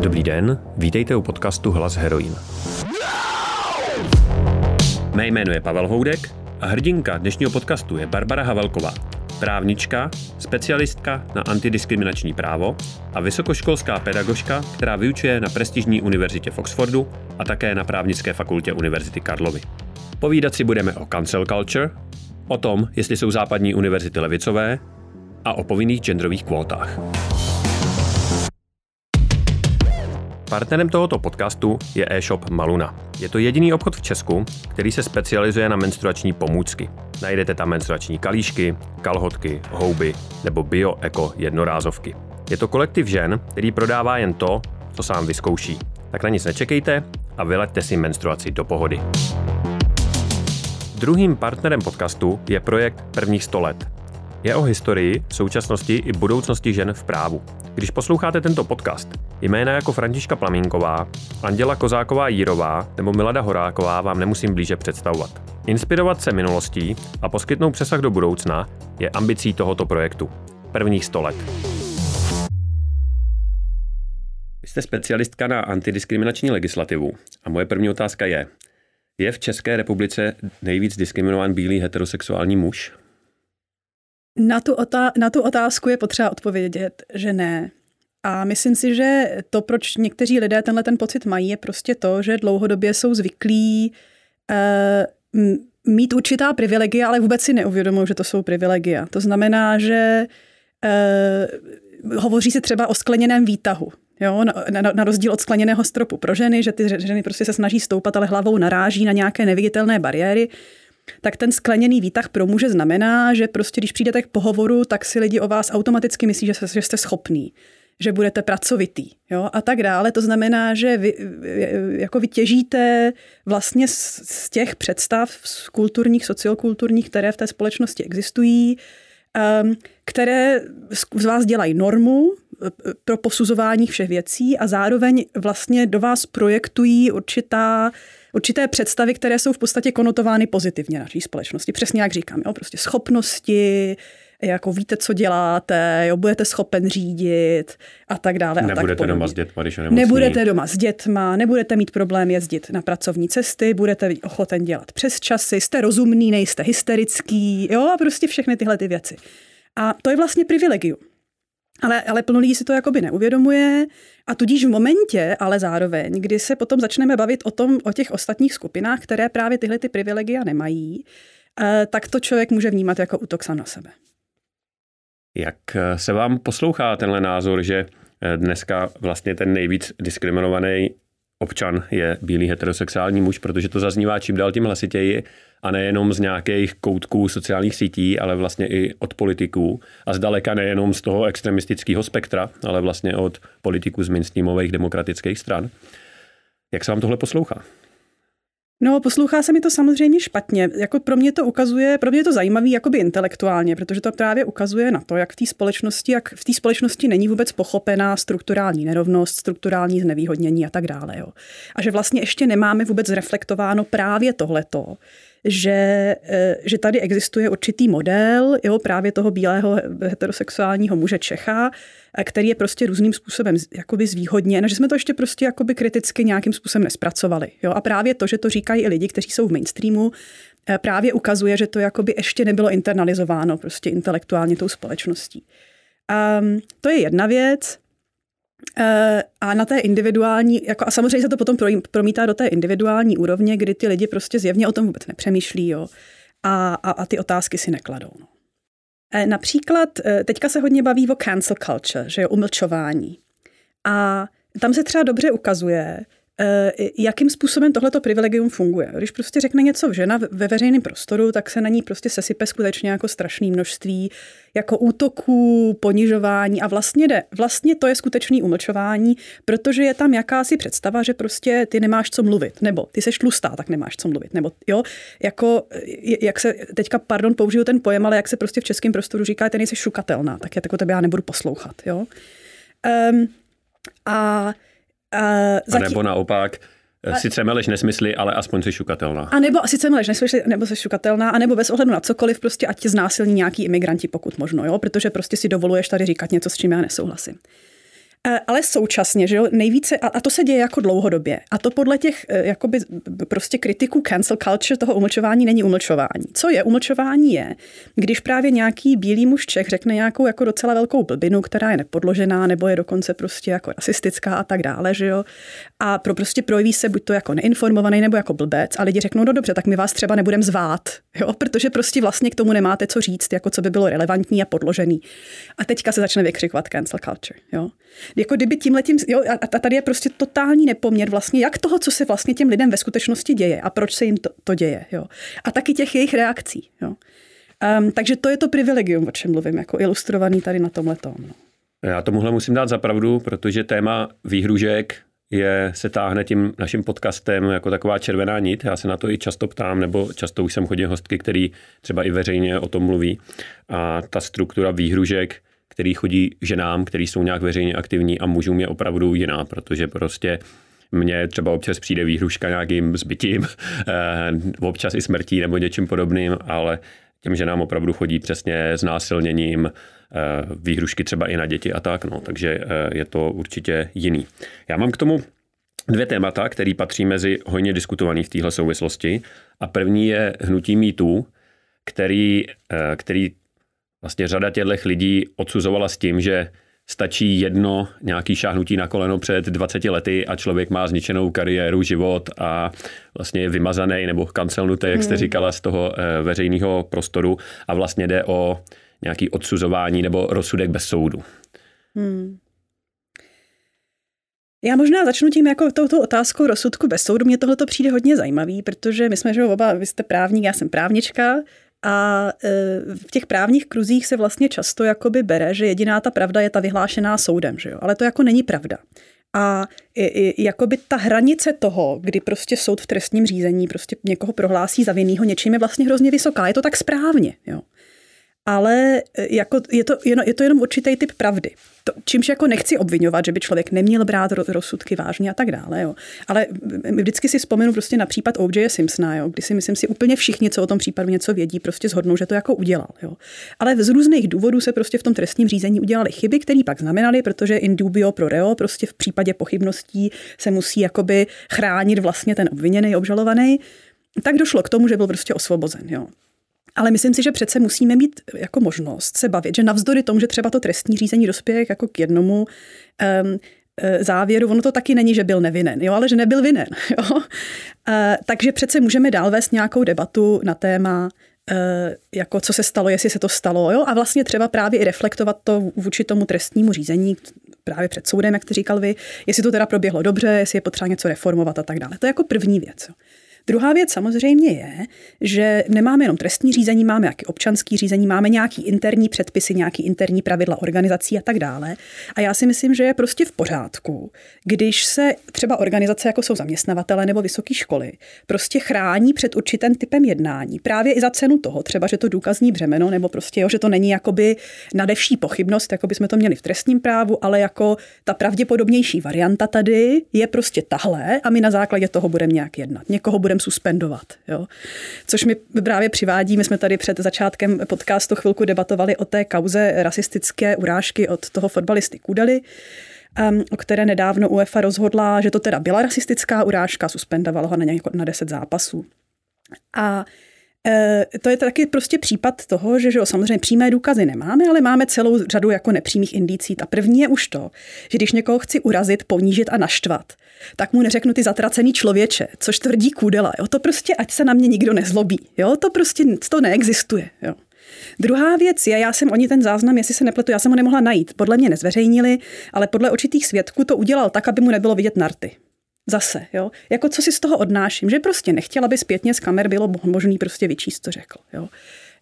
Dobrý den, vítejte u podcastu Hlas heroin. Mé jméno je Pavel Houdek a hrdinka dnešního podcastu je Barbara Havelková, právnička, specialistka na antidiskriminační právo a vysokoškolská pedagožka, která vyučuje na prestižní univerzitě v Oxfordu a také na právnické fakultě Univerzity Karlovy. Povídat si budeme o cancel culture, o tom, jestli jsou západní univerzity levicové a o povinných genderových kvótách. Partnerem tohoto podcastu je e-shop Maluna. Je to jediný obchod v Česku, který se specializuje na menstruační pomůcky. Najdete tam menstruační kalíšky, kalhotky, houby nebo bio-eko jednorázovky. Je to kolektiv žen, který prodává jen to, co sám vyzkouší. Tak na nic nečekejte a vyleďte si menstruaci do pohody. Druhým partnerem podcastu je projekt Prvních 100 let. Je o historii, současnosti i budoucnosti žen v právu. Když posloucháte tento podcast, jména jako Františka Plamínková, Anděla Kozáková Jírová nebo Milada Horáková vám nemusím blíže představovat. Inspirovat se minulostí a poskytnout přesah do budoucna je ambicí tohoto projektu. Prvních 100 let. Vy jste specialistka na antidiskriminační legislativu a moje první otázka je, je v České republice nejvíc diskriminován bílý heterosexuální muž? Na tu, otá- na tu otázku je potřeba odpovědět, že ne. A myslím si, že to, proč někteří lidé tenhle ten pocit mají, je prostě to, že dlouhodobě jsou zvyklí uh, mít určitá privilegia, ale vůbec si neuvědomují, že to jsou privilegia. To znamená, že uh, hovoří se třeba o skleněném výtahu. Jo, na, na, na rozdíl od skleněného stropu pro ženy, že ty ženy prostě se snaží stoupat, ale hlavou naráží na nějaké neviditelné bariéry tak ten skleněný výtah pro muže znamená, že prostě když přijdete k pohovoru, tak si lidi o vás automaticky myslí, že, že jste schopný že budete pracovitý jo, a tak dále. To znamená, že vy, jako vy těžíte vlastně z, z těch představ z kulturních, sociokulturních, které v té společnosti existují, které z vás dělají normu e, pro posuzování všech věcí a zároveň vlastně do vás projektují určitá určité představy, které jsou v podstatě konotovány pozitivně naší společnosti. Přesně jak říkám, jo, prostě schopnosti, jako víte, co děláte, jo, budete schopen řídit a tak dále. Nebudete a tak doma s dětma, když Nebudete doma s dětma, nebudete mít problém jezdit na pracovní cesty, budete ochoten dělat přes časy, jste rozumný, nejste hysterický, jo, a prostě všechny tyhle ty věci. A to je vlastně privilegium. Ale, ale plno lidí si to jakoby neuvědomuje a tudíž v momentě, ale zároveň, kdy se potom začneme bavit o, tom, o těch ostatních skupinách, které právě tyhle ty privilegia nemají, eh, tak to člověk může vnímat jako útok sám na sebe. Jak eh, se vám poslouchá tenhle názor, že eh, dneska vlastně ten nejvíc diskriminovaný občan je bílý heterosexuální muž, protože to zaznívá čím dál tím hlasitěji a nejenom z nějakých koutků sociálních sítí, ale vlastně i od politiků a zdaleka nejenom z toho extremistického spektra, ale vlastně od politiků z mainstreamových demokratických stran. Jak se vám tohle poslouchá? No, poslouchá se mi to samozřejmě špatně. Jako pro mě to ukazuje, pro mě je to zajímavý jakoby intelektuálně, protože to právě ukazuje na to, jak v té společnosti, jak v té společnosti není vůbec pochopená strukturální nerovnost, strukturální znevýhodnění a tak dále. Jo. A že vlastně ještě nemáme vůbec zreflektováno právě tohleto, že, eh, že tady existuje určitý model jo, právě toho bílého heterosexuálního muže Čecha, který je prostě různým způsobem jakoby zvýhodněn, že jsme to ještě prostě jakoby kriticky nějakým způsobem nespracovali. Jo. A právě to, že to říkají i lidi, kteří jsou v mainstreamu, eh, právě ukazuje, že to jakoby ještě nebylo internalizováno prostě intelektuálně tou společností. Um, to je jedna věc. Eh, a na té individuální, jako a samozřejmě se to potom promítá do té individuální úrovně, kdy ty lidi prostě zjevně o tom vůbec nepřemýšlí jo, a, a, a ty otázky si nekladou. No. Eh, například eh, teďka se hodně baví o cancel culture, že je umlčování. A tam se třeba dobře ukazuje, jakým způsobem tohleto privilegium funguje. Když prostě řekne něco žena ve veřejném prostoru, tak se na ní prostě sesype skutečně jako strašné množství jako útoků, ponižování a vlastně jde. Vlastně to je skutečný umlčování, protože je tam jakási představa, že prostě ty nemáš co mluvit, nebo ty seš tlustá, tak nemáš co mluvit, nebo jo, jako, jak se, teďka, pardon, použiju ten pojem, ale jak se prostě v českém prostoru říká, ty nejsi šukatelná, tak já tako tebe já nebudu poslouchat, jo. Um, a Uh, zatím... A nebo naopak, a... Sice meleš nesmysly, ale aspoň jsi šukatelná. A nebo sice meleš nesmysly, nebo jsi šukatelná, a nebo bez ohledu na cokoliv, prostě ať tě znásilní nějaký imigranti, pokud možno, jo? protože prostě si dovoluješ tady říkat něco, s čím já nesouhlasím. Eh, ale současně, že jo, nejvíce, a, a to se děje jako dlouhodobě. A to podle těch eh, jakoby prostě kritiků cancel culture toho umlčování není umlčování. Co je umlčování je, když právě nějaký bílý muž Čech řekne nějakou jako docela velkou blbinu, která je nepodložená, nebo je dokonce prostě jako rasistická a tak dále, že jo. A pro prostě projeví se buď to jako neinformovaný nebo jako blbec a lidi řeknou, no dobře, tak my vás třeba nebudeme zvát, jo, protože prostě vlastně k tomu nemáte co říct, jako co by bylo relevantní a podložený. A teďka se začne vykřikovat cancel culture, jo. Jako kdyby tím letím, jo, a tady je prostě totální nepoměr vlastně, jak toho, co se vlastně těm lidem ve skutečnosti děje a proč se jim to, to děje, jo. A taky těch jejich reakcí, jo. Um, takže to je to privilegium, o čem mluvím, jako ilustrovaný tady na tomhle tom. No. Já tomuhle musím dát zapravdu, protože téma výhružek je, se táhne tím naším podcastem jako taková červená nit. Já se na to i často ptám, nebo často už jsem chodil hostky, který třeba i veřejně o tom mluví. A ta struktura výhružek, který chodí ženám, který jsou nějak veřejně aktivní a mužům je opravdu jiná, protože prostě mně třeba občas přijde výhruška nějakým zbytím, eh, občas i smrtí nebo něčím podobným, ale těm ženám opravdu chodí přesně s násilněním, eh, výhrušky třeba i na děti a tak, no, takže eh, je to určitě jiný. Já mám k tomu dvě témata, které patří mezi hojně diskutovaný v téhle souvislosti. A první je hnutí MeToo, který, který vlastně řada těchto lidí odsuzovala s tím, že stačí jedno nějaký šáhnutí na koleno před 20 lety a člověk má zničenou kariéru, život a vlastně je vymazaný nebo kancelnutý, jak jste hmm. říkala, z toho eh, veřejného prostoru a vlastně jde o nějaký odsuzování nebo rozsudek bez soudu. Hmm. Já možná začnu tím jako touto otázkou rozsudku bez soudu. Mně tohle přijde hodně zajímavý, protože my jsme, že oba, vy jste právník, já jsem právnička a e, v těch právních kruzích se vlastně často jakoby bere, že jediná ta pravda je ta vyhlášená soudem, že jo? ale to jako není pravda. A i, i, jakoby ta hranice toho, kdy prostě soud v trestním řízení prostě někoho prohlásí za vinnýho něčím je vlastně hrozně vysoká. Je to tak správně. Jo ale e, jako je, to, je to jenom určitý typ pravdy. To, čímž jako nechci obvinovat, že by člověk neměl brát rozsudky vážně a tak dále. Jo. Ale vždycky si vzpomenu prostě na případ O.J. Simpsona, jo, kdy si myslím si úplně všichni, co o tom případu něco vědí, prostě zhodnou, že to jako udělal. Jo. Ale z různých důvodů se prostě v tom trestním řízení udělaly chyby, které pak znamenaly, protože in dubio pro reo, prostě v případě pochybností se musí jakoby chránit vlastně ten obviněný, obžalovaný, tak došlo k tomu, že byl prostě osvobozen. Jo. Ale myslím si, že přece musíme mít jako možnost se bavit, že navzdory tomu, že třeba to trestní řízení dospěje jako k jednomu um, závěru, ono to taky není, že byl nevinen, jo, ale že nebyl vinen. Jo? Uh, takže přece můžeme dál vést nějakou debatu na téma, jako co se stalo, jestli se to stalo, jo? a vlastně třeba právě i reflektovat to vůči tomu trestnímu řízení, právě před soudem, jak jste říkal vy, jestli to teda proběhlo dobře, jestli je potřeba něco reformovat a tak dále. To je jako první věc. Jo? Druhá věc samozřejmě je, že nemáme jenom trestní řízení, máme nějaký občanský řízení, máme nějaký interní předpisy, nějaký interní pravidla organizací a tak dále. A já si myslím, že je prostě v pořádku, když se třeba organizace, jako jsou zaměstnavatele nebo vysoké školy, prostě chrání před určitým typem jednání. Právě i za cenu toho, třeba, že to důkazní břemeno, nebo prostě, jo, že to není jakoby nadevší pochybnost, jako bychom to měli v trestním právu, ale jako ta pravděpodobnější varianta tady je prostě tahle a my na základě toho budeme nějak jednat. Někoho budeme budeme suspendovat. Jo? Což mi právě přivádí, my jsme tady před začátkem podcastu chvilku debatovali o té kauze rasistické urážky od toho fotbalisty Kudely, um, o které nedávno UEFA rozhodla, že to teda byla rasistická urážka, suspendovala ho na, něko, na 10 zápasů. A E, to je taky prostě případ toho, že, že jo, samozřejmě přímé důkazy nemáme, ale máme celou řadu jako nepřímých indicí. Ta první je už to, že když někoho chci urazit, ponížit a naštvat, tak mu neřeknu ty zatracený člověče, což tvrdí Kůdela. Jo? To prostě, ať se na mě nikdo nezlobí. Jo? To prostě to neexistuje. Jo? Druhá věc je, já jsem oni ten záznam, jestli se nepletu, já jsem ho nemohla najít. Podle mě nezveřejnili, ale podle určitých svědků to udělal tak, aby mu nebylo vidět narty. Zase, jo. Jako co si z toho odnáším, že prostě nechtěla, aby zpětně z kamer bylo možný prostě vyčíst, co řekl, jo.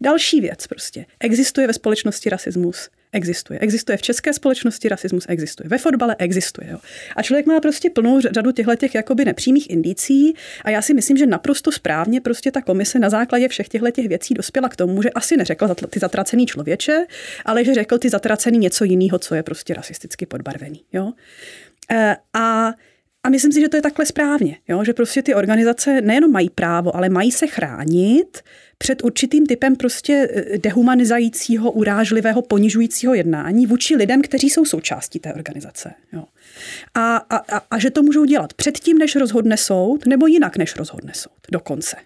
Další věc prostě. Existuje ve společnosti rasismus. Existuje. Existuje v české společnosti rasismus, existuje. Ve fotbale existuje. Jo. A člověk má prostě plnou řadu těchto těch jakoby nepřímých indicí a já si myslím, že naprosto správně prostě ta komise na základě všech těchto těch věcí dospěla k tomu, že asi neřekl ty zatracený člověče, ale že řekl ty zatracený něco jiného, co je prostě rasisticky podbarvený. Jo. E, a A myslím si, že to je takhle správně, jo? že prostě ty organizace nejenom mají právo, ale mají se chránit před určitým typem prostě eh, dehumanizajícího, urážlivého, ponižujícího jednání vůči lidem, kteří jsou součástí té organizace. Jo? A, a, a, a že to můžou dělat předtím, než rozhodne soud, nebo jinak, než rozhodne soud dokonce.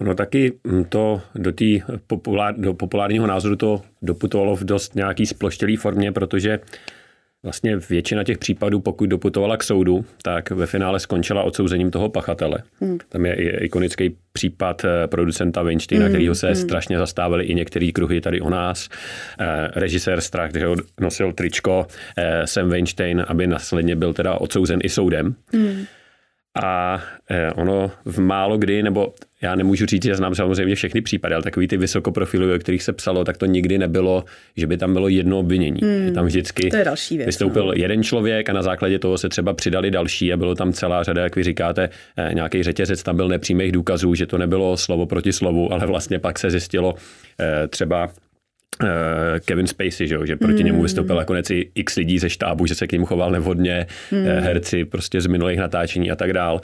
Ono taky hm, to do, tý populár, do populárního názoru to doputovalo v dost nějaký sploštělý formě, protože Vlastně většina těch případů, pokud doputovala k soudu, tak ve finále skončila odsouzením toho pachatele. Hmm. Tam je i ikonický případ eh, producenta Weinsteina, hmm. kterýho se hmm. strašně zastávali i některý kruhy tady u nás. Eh, režisér Strach, který nosil tričko eh, Sam Weinstein, aby následně byl teda odsouzen i soudem. Hmm. A ono v málo kdy, nebo já nemůžu říct, že znám samozřejmě všechny případy, ale takový ty vysokoprofilové, o kterých se psalo, tak to nikdy nebylo, že by tam bylo jedno obvinění. Hmm, tam vždycky to je další věc, vystoupil no. jeden člověk a na základě toho se třeba přidali další a bylo tam celá řada, jak vy říkáte, eh, nějaký řetězec, tam byl nepřímých důkazů, že to nebylo slovo proti slovu, ale vlastně pak se zjistilo eh, třeba Kevin Spacey, že, že proti mm. němu vystoupil nakonec i x lidí ze štábu, že se k němu choval nevhodně, mm. herci prostě z minulých natáčení a tak dál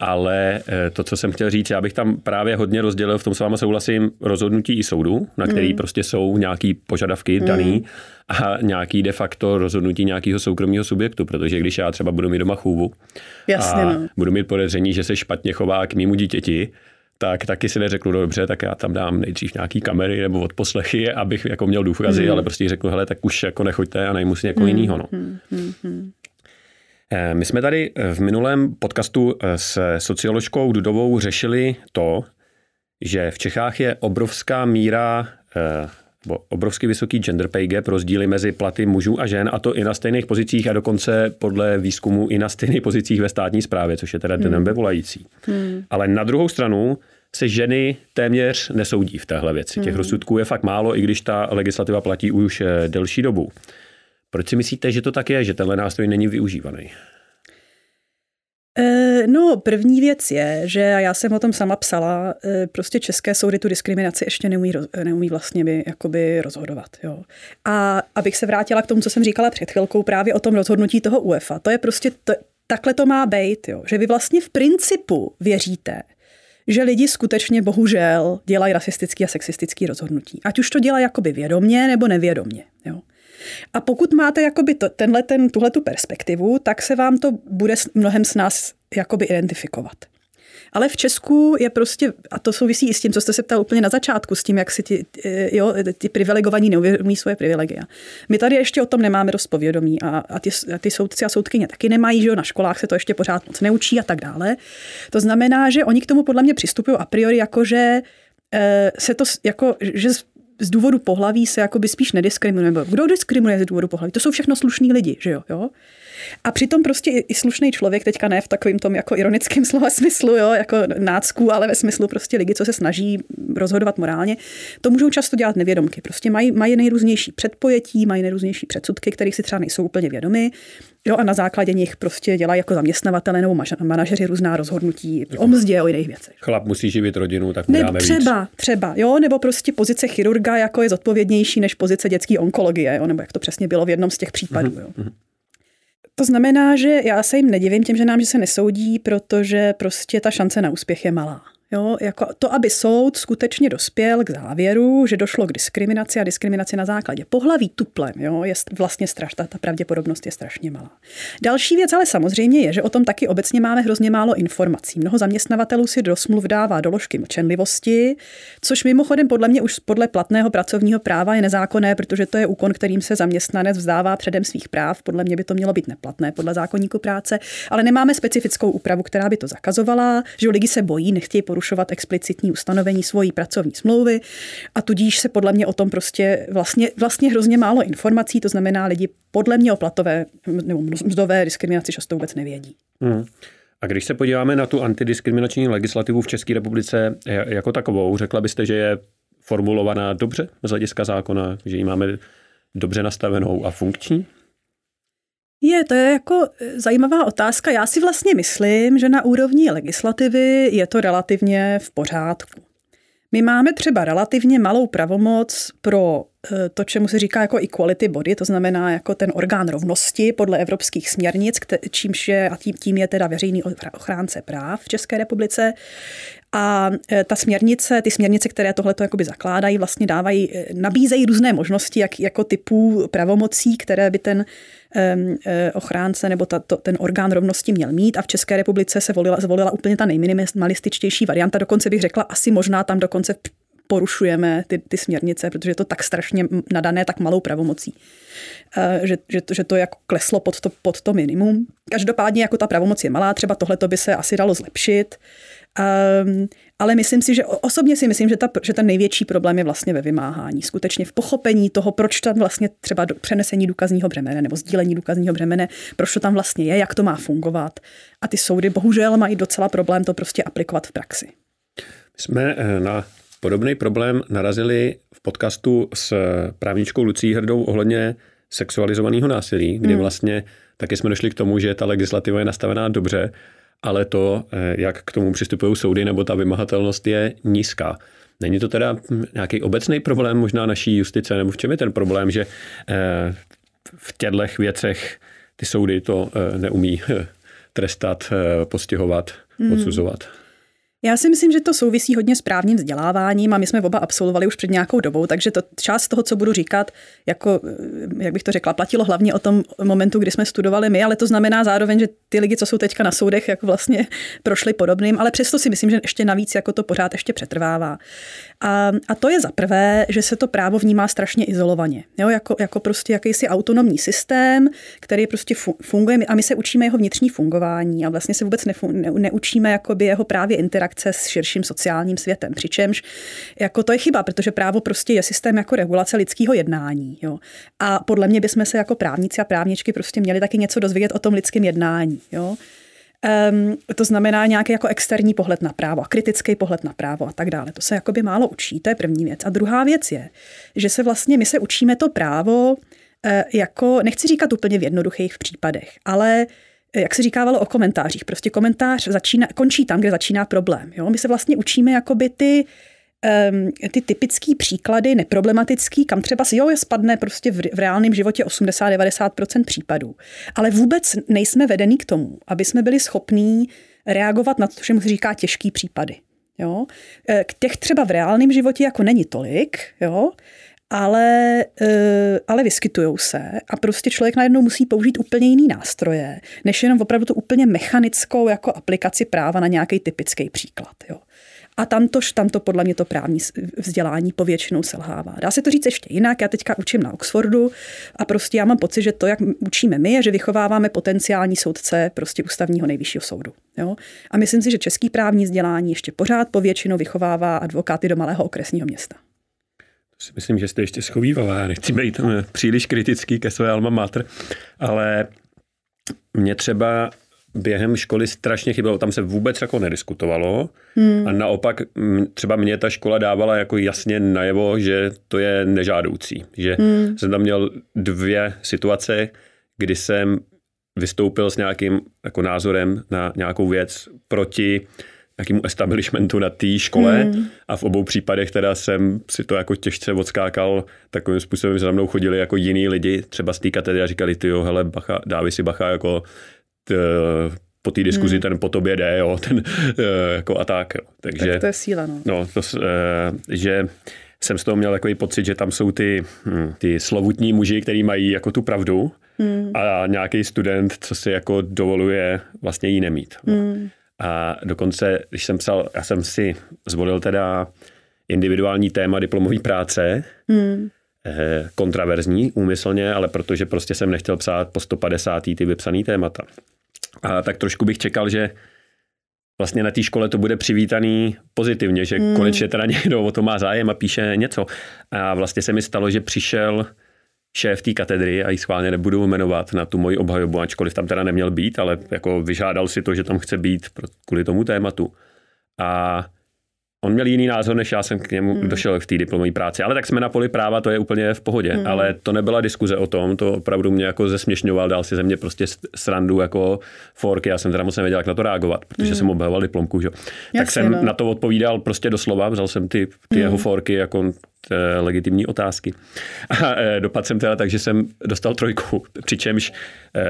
ale eh, to, co jsem chtěl říct, já bych tam právě hodně rozdělil, v tom s váma souhlasím, rozhodnutí i soudu, na který mm. prostě jsou nějaký požadavky mm. daný a nějaký de facto rozhodnutí nějakého soukromého subjektu, protože když já třeba budu mít doma chůvu Jasně, a no. budu mít podezření, že se špatně chová k mému dítěti, tak taky si neřeknu, no dobře, tak já tam dám nejdřív nějaký kamery nebo odposlechy, abych jako měl důkazy, mm. ale prostě řeknu, hele, tak už jako nechoďte a najmu si někoho mm. jiného. No. Mm. My jsme tady eh, v minulém podcastu eh, s socioložkou Dudovou řešili to, že v Čechách je obrovská míra nebo obrovský vysoký gender pay gap, rozdíly mezi platy mužů a žen, a to i na stejných pozicích a dokonce podle výzkumu i na stejných pozicích ve státní správě, což je teda hmm. dnem volající. Hmm. Ale na druhou stranu se ženy téměř nesoudí v téhle věci. Těch hmm. rozsudků je fakt málo, i když ta legislativa platí už delší dobu. Proč si myslíte, že to tak je, že tenhle nástroj není využívaný? Eh, no, první věc je, že já jsem o tom sama psala, eh, prostě české soudy tu diskriminaci ještě neumí, neumí vlastně by, jakoby rozhodovat. Jo. A abych se vrátila k tomu, co jsem říkala před chvilkou, právě o tom rozhodnutí toho UEFA, to je prostě, to, takhle to má být, jo. že vy vlastně v principu věříte, že lidi skutečně bohužel dělají rasistický a sexistický rozhodnutí. Ať už to dělají jakoby vědomně nebo nevědomně. Jo. A pokud máte jakoby to, tenhle, ten, tuhle tu perspektivu, tak se vám to bude mnohem s nás jakoby identifikovat. Ale v Česku je prostě, a to souvisí i s tím, co jste se ptal úplně na začátku, s tím, jak si ti, jo, ty privilegovaní neuvědomují svoje privilegia. My tady ještě o tom nemáme dost povědomí a, a, ty, a ty soudci a soudkyně taky nemají, že jo, na školách se to ještě pořád moc neučí a tak dále. To znamená, že oni k tomu podle mě přistupují a priori jako, že eh, se to jako, že z důvodu pohlaví se jakoby spíš nediskriminuje. Kdo diskriminuje z důvodu pohlaví? To jsou všechno slušní lidi, že jo? jo? A přitom prostě i slušný člověk, teďka ne v takovým tom jako ironickém slova smyslu, jo, jako nácku, ale ve smyslu prostě lidi, co se snaží rozhodovat morálně, to můžou často dělat nevědomky. Prostě mají, mají nejrůznější předpojetí, mají nejrůznější předsudky, kterých si třeba nejsou úplně vědomi. Jo, a na základě nich prostě dělají jako zaměstnavatele nebo manažeři různá rozhodnutí jako o mzdě, o jiných věcech. Chlap musí živit rodinu, tak mu dáme třeba, víc. třeba, jo, nebo prostě pozice chirurga jako je zodpovědnější než pozice dětské onkologie, jo, nebo jak to přesně bylo v jednom z těch případů. Mm-hmm. Jo. To znamená, že já se jim nedivím těm ženám, že se nesoudí, protože prostě ta šance na úspěch je malá. Jo, jako to, aby soud skutečně dospěl k závěru, že došlo k diskriminaci a diskriminaci na základě pohlaví tuplem, jo, je vlastně strašná, ta pravděpodobnost je strašně malá. Další věc ale samozřejmě je, že o tom taky obecně máme hrozně málo informací. Mnoho zaměstnavatelů si do smluv dává doložky mlčenlivosti, což mimochodem podle mě už podle platného pracovního práva je nezákonné, protože to je úkon, kterým se zaměstnanec vzdává předem svých práv. Podle mě by to mělo být neplatné podle zákonníku práce, ale nemáme specifickou úpravu, která by to zakazovala, že lidi se bojí, nechtějí porušovat explicitní ustanovení svojí pracovní smlouvy a tudíž se podle mě o tom prostě vlastně, vlastně hrozně málo informací, to znamená lidi podle mě o platové nebo mzdové diskriminaci často vůbec nevědí. Hmm. A když se podíváme na tu antidiskriminační legislativu v České republice jako takovou, řekla byste, že je formulovaná dobře z hlediska zákona, že ji máme dobře nastavenou a funkční? Je, to je jako e, zajímavá otázka. Já si vlastně myslím, že na úrovni legislativy je to relativně v pořádku. My máme třeba relativně malou pravomoc pro eh, to, čemu se říká jako equality body, to znamená jako ten orgán rovnosti podle evropských směrnic, čímž je, a tím, tím je teda veřejný ochránce práv v České republice. A eh, ta směrnice, ty směrnice, které tohle jakoby zakládají, vlastně dávají, nabízejí různé možnosti, jak, jako typů pravomocí, které by ten ochránce nebo ta, to, ten orgán rovnosti měl mít a v České republice se volila, zvolila úplně ta nejminimalističtější varianta, dokonce bych řekla asi možná tam dokonce porušujeme ty, ty směrnice, protože je to tak strašně nadané tak malou pravomocí, eh, že, že, to, že to jako kleslo pod to, pod to minimum. Každopádně jako ta pravomoc je malá, třeba tohle by se asi dalo zlepšit. Um, ale myslím si, že osobně si myslím, že, ta, že ten největší problém je vlastně ve vymáhání. Skutečně v pochopení toho, proč tam vlastně třeba do, přenesení důkazního břemene nebo sdílení důkazního břemene, proč to tam vlastně je, jak to má fungovat. A ty soudy bohužel mají docela problém to prostě aplikovat v praxi. Jsme eh, na podobný problém narazili v podcastu s právničkou Lucí Hrdou ohledně sexualizovaného násilí, kdy hmm. vlastně taky jsme došli k tomu, že ta legislativa je nastavená dobře, ale to, eh, jak k tomu přistupují soudy nebo ta vymahatelnost je nízká. Není to teda nějaký obecný problém možná naší justice, nebo v čem je ten problém, že eh, v těchto věcech ty soudy to eh, neumí trestat, postihovat, hmm. Já si myslím, že to souvisí hodně s právním vzděláváním a my jsme oba absolvovali už před nějakou dobou, takže to část toho, co budu říkat, jako, jak bych to řekla, platilo hlavně o tom momentu, kdy jsme studovali my, ale to znamená zároveň, že ty lidi, co jsou teďka na soudech, jako vlastně prošli podobným, ale přesto si myslím, že ještě navíc jako to pořád ještě přetrvává. A, a to je za prvé, že se to právo vnímá strašně izolovaně, jo? Jako, jako prostě jakýsi autonomní systém, který prostě funguje a my se učíme jeho vnitřní fungování a vlastně se vůbec nefu, ne, neučíme jakoby jeho právě interakce s širším sociálním světem. Přičemž jako to je chyba, protože právo prostě je systém jako regulace lidského jednání. Jo? A podle mě bychom se jako právníci a právničky prostě měli taky něco dozvědět o tom lidském jednání. Jo? Um, to znamená nějaký jako externí pohled na právo a kritický pohled na právo a tak dále. To se jakoby málo učí, to je první věc. A druhá věc je, že se vlastně, my se učíme to právo uh, jako, nechci říkat úplně v jednoduchých případech, ale eh, jak se říkávalo o komentářích, prostě komentář začíná, končí tam, kde začíná problém. Jo? My se vlastně učíme jakoby ty um, ty typické příklady, neproblematický, kam třeba si jo, je spadne prostě v, v reálném životě 80-90% případů. Ale vůbec nejsme vedení k tomu, aby jsme byli schopní reagovat na to, že mu se říká těžký případy. Jo? E, k těch třeba v reálném životě jako není tolik, jo? Ale, e, ale vyskytují se a prostě člověk najednou musí použít úplně jiný nástroje, než jenom opravdu tu úplně mechanickou jako aplikaci práva na nějaký typický příklad. Jo. A tam to, tam to podle mě to právní vzdělání povětšinou selhává. Dá se to říct ještě jinak. Já teďka učím na Oxfordu a prostě já mám pocit, že to, jak učíme my, je, že vychováváme potenciální soudce prostě ústavního nejvyššího soudu. Jo? A myslím si, že český právní vzdělání ještě pořád povětšinou vychovává advokáty do malého okresního města. To si myslím, že jste ještě schovývala. Já nechci být příliš kritický ke své alma mater, ale mě třeba během školy strašně chybělo. Tam se vůbec jako nediskutovalo hmm. a naopak třeba mě ta škola dávala jako jasně najevo, že to je nežádoucí. Že hmm. jsem tam měl dvě situace, kdy jsem vystoupil s nějakým jako názorem na nějakou věc proti nějakému establishmentu na té škole hmm. a v obou případech teda jsem si to jako těžce odskákal takovým způsobem, že za mnou chodili jako jiní lidi, třeba z té katedry a říkali, ty jo, hele, bacha, dávy si bacha, jako t, po té diskuzi hmm. ten po tobě jde, jo, ten eh, jako a tak. Jo. Takže, tak to je síla, no. no to, eh, že jsem z toho měl takový pocit, že tam jsou ty, hm, ty slovutní muži, kteří mají jako tu pravdu hmm. a nějaký student, co si jako dovoluje vlastně jí nemít. No. Hmm. A dokonce, když jsem psal, já jsem si zvolil teda individuální téma diplomové práce, hmm kontraverzní úmyslně, ale protože prostě jsem nechtěl psát po 150. ty vypsaný témata. A tak trošku bych čekal, že vlastně na té škole to bude přivítaný pozitivně, že hmm. konečně teda někdo o to má zájem a píše něco. A vlastně se mi stalo, že přišel šéf té katedry, a ji schválně nebudu jmenovat na tu moji obhajobu, ačkoliv tam teda neměl být, ale jako vyžádal si to, že tam chce být kvůli tomu tématu. A On měl jiný názor, než já jsem k němu hmm. došel v té diplomové práci. Ale tak jsme na poli práva, to je úplně v pohodě. Hmm. Ale to nebyla diskuze o tom, to opravdu mě jako zesměšňoval, dal si ze mě prostě srandu jako forky. Já jsem teda moc nevěděl, jak na to reagovat, protože hmm. jsem obhajoval diplomku. Že? tak jsem no. na to odpovídal prostě doslova, vzal jsem ty, ty hmm. jeho forky jako legitimní otázky. A e, dopad jsem teda tak, že jsem dostal trojku, přičemž e,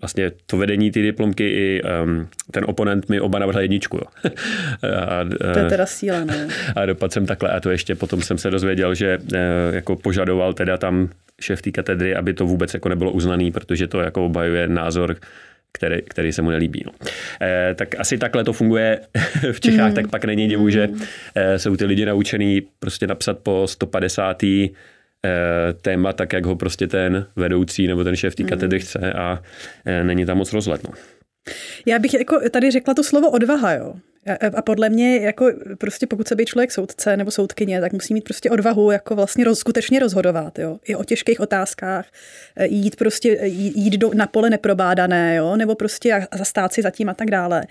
vlastně to vedení ty diplomky i ten oponent mi oba navrhl jedničku. Jo. a, to je teda síla, ne? A dopad jsem takhle a to ještě potom jsem se dozvěděl, že jako požadoval teda tam šéf té katedry, aby to vůbec jako nebylo uznaný, protože to jako obhajuje názor který, který se mu nelíbí. No. E, tak asi takhle to funguje v Čechách, mm. tak pak není divu, že e, jsou ty lidi naučený prostě napsat po 150. E, eh, téma tak, jak ho prostě ten vedoucí nebo ten šéf té mm. katedry chce a e, není tam moc rozhled. No. Já bych jako tady řekla to slovo odvaha, jo. A podle mě, jako prostě pokud se být člověk soudce nebo soudkyně, tak musí mít prostě odvahu jako vlastně roz, skutečně rozhodovat, jo. I o těžkých otázkách, e, jít prostě, jít do, na pole neprobádané, jo, nebo prostě a, a zastát si zatím a tak dále.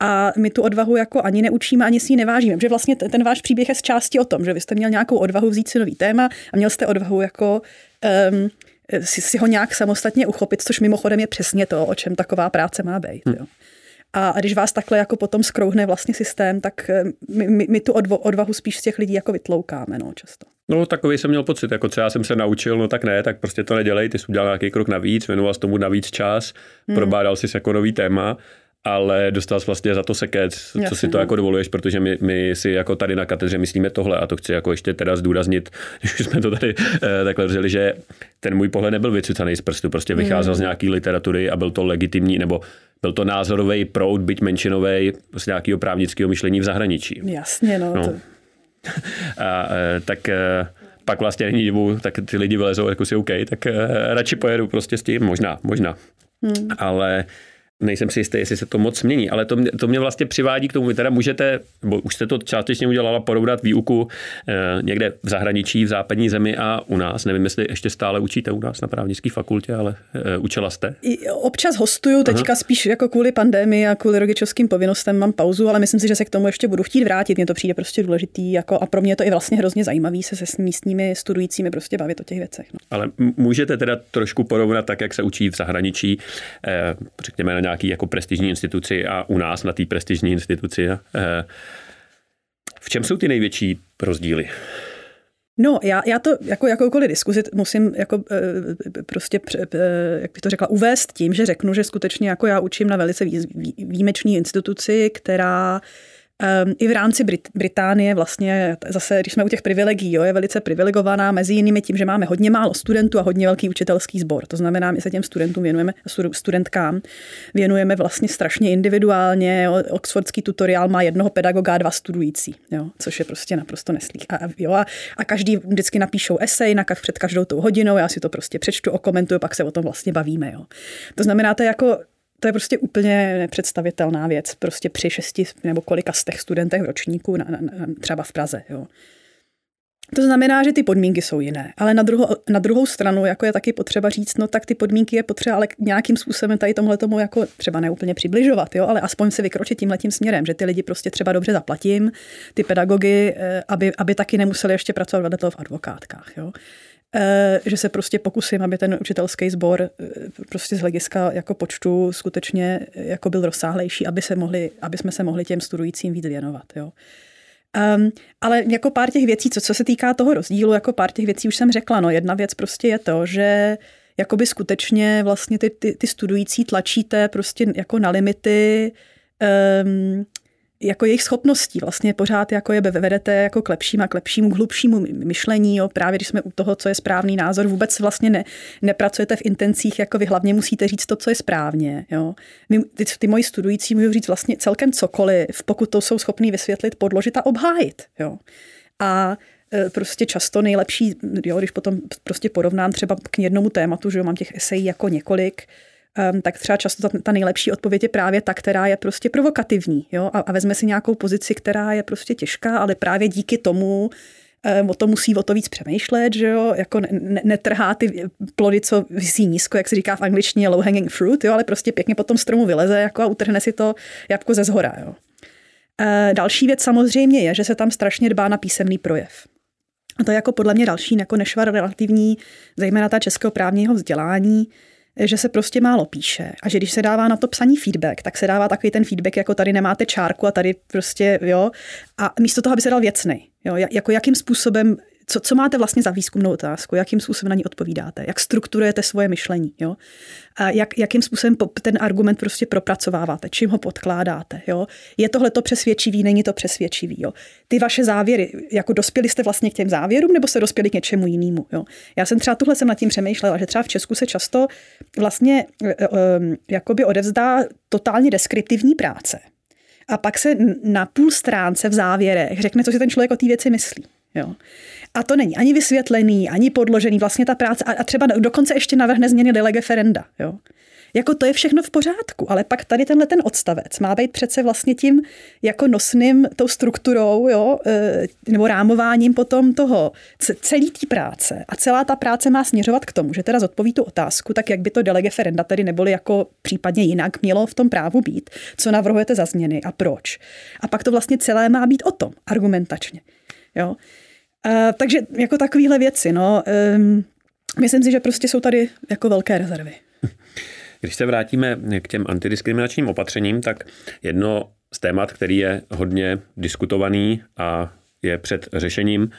A my tu odvahu jako ani neučíme, ani si ji nevážíme. Protože vlastně ten váš příběh je z části o tom, že vy jste měl nějakou odvahu vzít si nový téma a měl jste odvahu jako um, si, si ho nějak samostatně uchopit, což mimochodem je přesně to, o čem taková práce má být. Hm. Jo. A, a když vás takhle jako potom skrouhne vlastně systém, tak eh, my, my, my tu odvahu spíš z těch lidí jako vytloukáme no, často. No, takový jsem měl pocit, jako co já jsem se naučil, no tak ne, tak prostě to nedělej, ty jsi udělal nějaký krok navíc, věnoval jsi tomu navíc čas, hmm. probádal jsi jako nový téma ale dostal jsi vlastně za to seket, co Jasně, si to no. jako dovoluješ, protože my, my si jako tady na katedře myslíme tohle a to chci jako ještě teda zdůraznit, když jsme to tady eh, takhle řeli, že ten můj pohled nebyl vycucaný z prstu, prostě vycházel mm. z nějaký literatury a byl to legitimní, nebo byl to názorový proud, byť menšinový z nějakého právnického myšlení v zahraničí. Jasně, no. no. To... a, eh, tak eh, pak vlastně není divu, tak ty lidi vylezou jako si OK, tak eh, radši pojedu prostě s tím, možná, možná. Hmm. Ale nejsem si jistý, jestli se to moc změní, ale to mě, to mě vlastně přivádí k tomu, vy teda můžete, bo už jste to částečně udělala, porovnat výuku eh, někde v zahraničí, v západní zemi a u nás. Nevím, jestli ještě stále učíte u nás na právnické fakultě, ale eh, učila jste? I občas hostuju, teďka Aha. spíš jako kvůli pandemii a kvůli rodičovským povinnostem mám pauzu, ale myslím si, že se k tomu ještě budu chtít vrátit. Mně to přijde prostě důležitý jako, a pro mě je to i vlastně hrozně zajímavý se se místními studujícími prostě bavit o těch věcech. No. Ale můžete teda trošku porovnat tak, jak se učí v zahraničí, eh, řekněme na nějaký jako prestižní instituci a u nás na té prestižní instituci. Eh, v čem jsou ty největší rozdíly? No, já, já to jako jakoukoliv diskuzi musím jako e, prostě, e, jak bych to řekla, uvést tím, že řeknu, že skutečně jako já učím na velice výjimečné instituci, která Um, I v rámci Brit- Británie vlastně zase, když jsme u těch privilegií, jo, je velice privilegovaná mezi jinými tím, že máme hodně málo studentů a hodně velký učitelský sbor. To znamená, my se těm studentům věnujeme, studentkám věnujeme vlastně strašně individuálně. Jo. Oxfordský tutoriál má jednoho pedagoga a dva studující, jo, což je prostě naprosto neslých. A, jo, a, a každý vždycky napíšou esej na, před každou tou hodinou, já si to prostě přečtu, okomentuju, pak se o tom vlastně bavíme. Jo. To znamená, to je jako to je prostě úplně nepředstavitelná věc, prostě při šesti nebo kolika z těch studentech v ročníku, na, na, na, třeba v Praze. Jo. To znamená, že ty podmínky jsou jiné. Ale na, druho, na druhou stranu, jako je taky potřeba říct, no tak ty podmínky je potřeba ale nějakým způsobem tady tomhle tomu jako třeba neúplně přibližovat, jo, ale aspoň se vykročit tím letím směrem, že ty lidi prostě třeba dobře zaplatím, ty pedagogy, eh, aby, aby taky nemuseli ještě pracovat vedle toho v advokátkách. Jo. Eh, že se prostě pokusím, aby ten učitelský sbor eh, prostě z hlediska jako počtu skutečně eh, jako byl rozsáhlejší, aby, se mohli, aby jsme se mohli těm studujícím víc věnovat. Jo. Um, ale jako pár těch věcí, co, co se týká toho rozdílu, jako pár těch věcí už jsem řekla. No, jedna věc prostě je to, že jakoby skutečně vlastně ty, ty, ty studující tlačíte prostě jako na limity um, jako jejich schopností vlastně pořád jako je vedete jako k lepšímu a k lepšímu, k hlubšímu myšlení. Jo. Právě když jsme u toho, co je správný názor, vůbec vlastně ne, nepracujete v intencích, jako vy hlavně musíte říct to, co je správně. Jo. My, ty, ty moji studující můžou říct vlastně celkem cokoliv, pokud to jsou schopní vysvětlit, podložit a obhájit. Jo. A e, prostě často nejlepší, jo, když potom prostě porovnám třeba k jednomu tématu, že jo, mám těch esejí jako několik, um, tak třeba často ta, ta nejlepší odpověď je právě ta, která je prostě provokativní. Jo? A, a vezme si nějakou pozici, která je prostě těžká, ale právě díky tomu um, o to musí o to víc přemýšlet, že jo, jako ne, netrhá ty plody, co vysí nízko, jak se říká v angličtině low hanging fruit, jo, ale prostě pěkně po tom stromu vyleze jako a utrhne si to jabko ze zhora. Jo. Uh, další věc samozřejmě je, že se tam strašně dbá na písemný projev. A to je jako podle mě další jako nešvar relativní, zejména ta českého právního vzdělání, že se prostě málo píše. A že když se dává na to psaní feedback, tak se dává takový ten feedback, jako tady nemáte čárku a tady prostě, jo, a místo toho, aby se dal věcný, jo, jako jakým způsobem co, co máte vlastně za výzkumnou otázku, jakým způsobem na ní odpovídáte, jak strukturujete svoje myšlení, jo? A jak, jakým způsobem ten argument prostě propracováváte, čím ho podkládáte. Jo? Je tohle to přesvědčivý, není to přesvědčivý. Jo? Ty vaše závěry, jako dospěli jste vlastně k těm závěrům, nebo se dospěli k něčemu jinému. Jo? Já jsem třeba tuhle jsem nad tím přemýšlela, že třeba v Česku se často vlastně e, e, jakoby odevzdá totálně deskriptivní práce. A pak se na půl stránce v závěrech řekne, co si ten člověk o té věci myslí. Jo. A to není ani vysvětlený, ani podložený vlastně ta práce a, a třeba dokonce ještě navrhne změny de ferenda. Jo. Jako to je všechno v pořádku, ale pak tady tenhle ten odstavec má být přece vlastně tím jako nosným tou strukturou, jo, e, nebo rámováním potom toho celý té práce. A celá ta práce má směřovat k tomu, že teda zodpoví tu otázku, tak jak by to delege ferenda tedy neboli jako případně jinak mělo v tom právu být, co navrhujete za změny a proč. A pak to vlastně celé má být o tom, argumentačně. Jo. Uh, takže jako takovéhle věci, no, um, myslím si, že prostě jsou tady jako velké rezervy. Když se vrátíme k těm antidiskriminačním opatřením, tak jedno z témat, který je hodně diskutovaný a je před řešením,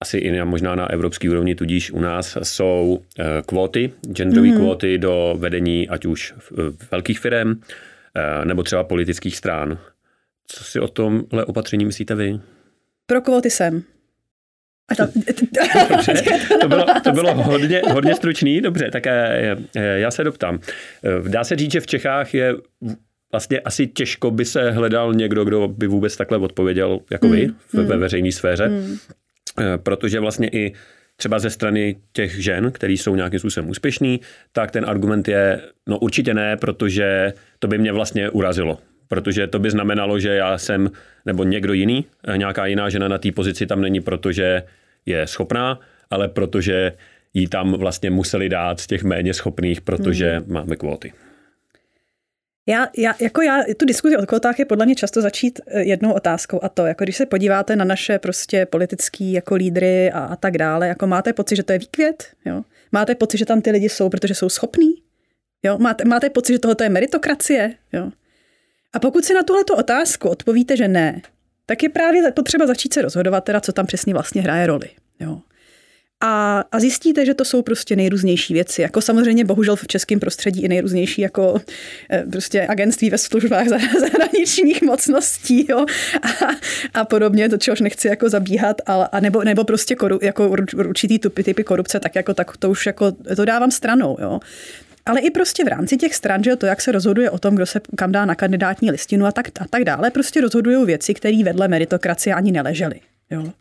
asi i na, možná na evropské úrovni, tudíž u nás jsou eh, kvóty, genderové mm. kvóty do vedení ať už velkých firm eh, nebo třeba politických strán. Co si o tomhle opatření myslíte vy? Pro kvóty jsem. A to... Dobře, to bylo, to bylo hodně, hodně stručný, dobře, tak eh, eh, já se doptám. Eh, dá se říct, že v Čechách je vlastně asi těžko by se hledal někdo, kdo by vůbec takhle odpověděl jako vy mm, ve mm. veřejné sféře, mm. protože vlastně i třeba ze strany těch žen, který jsou nějakým způsobem úspěšný, tak ten argument je, no určitě ne, protože to by mě vlastně urazilo. Protože to by znamenalo, že já jsem, nebo někdo jiný, nějaká jiná žena na té pozici tam není, protože je schopná, ale protože jí tam vlastně museli dát z těch méně schopných, protože hmm. máme kvóty. Já, já, jako já, tu diskuzi o kvotách je podle mě často začít eh, jednou otázkou a to, jako když se podíváte na naše prostě politický jako lídry a, a tak dále, jako máte pocit, že to je výkvět, jo? Máte pocit, že tam ty lidi jsou, protože jsou schopní, jo? Máte, máte pocit, že tohle je meritokracie, jo? A pokud si na tuhle otázku odpovíte, že ne, tak je právě potřeba začít se rozhodovat, teda, co tam přesně vlastně hraje roli. Jo. A, a zjistíte, že to jsou prostě nejrůznější věci. Jako samozřejmě bohužel v českém prostředí i nejrůznější jako eh, prostě agentství ve službách zahraničních mocností jo? A, a podobně, do čehož nechci jako zabíhat, ale, a nebo, nebo prostě koru, jako určitý typy, typy korupce, tak jako tak to už jako to dávám stranou. Jo? Ale i prostě v rámci těch stran, že to, jak se rozhoduje o tom, kdo se kam dá na kandidátní listinu a tak, a tak dále, prostě rozhodují věci, které vedle meritokracie ani neležely. Jo.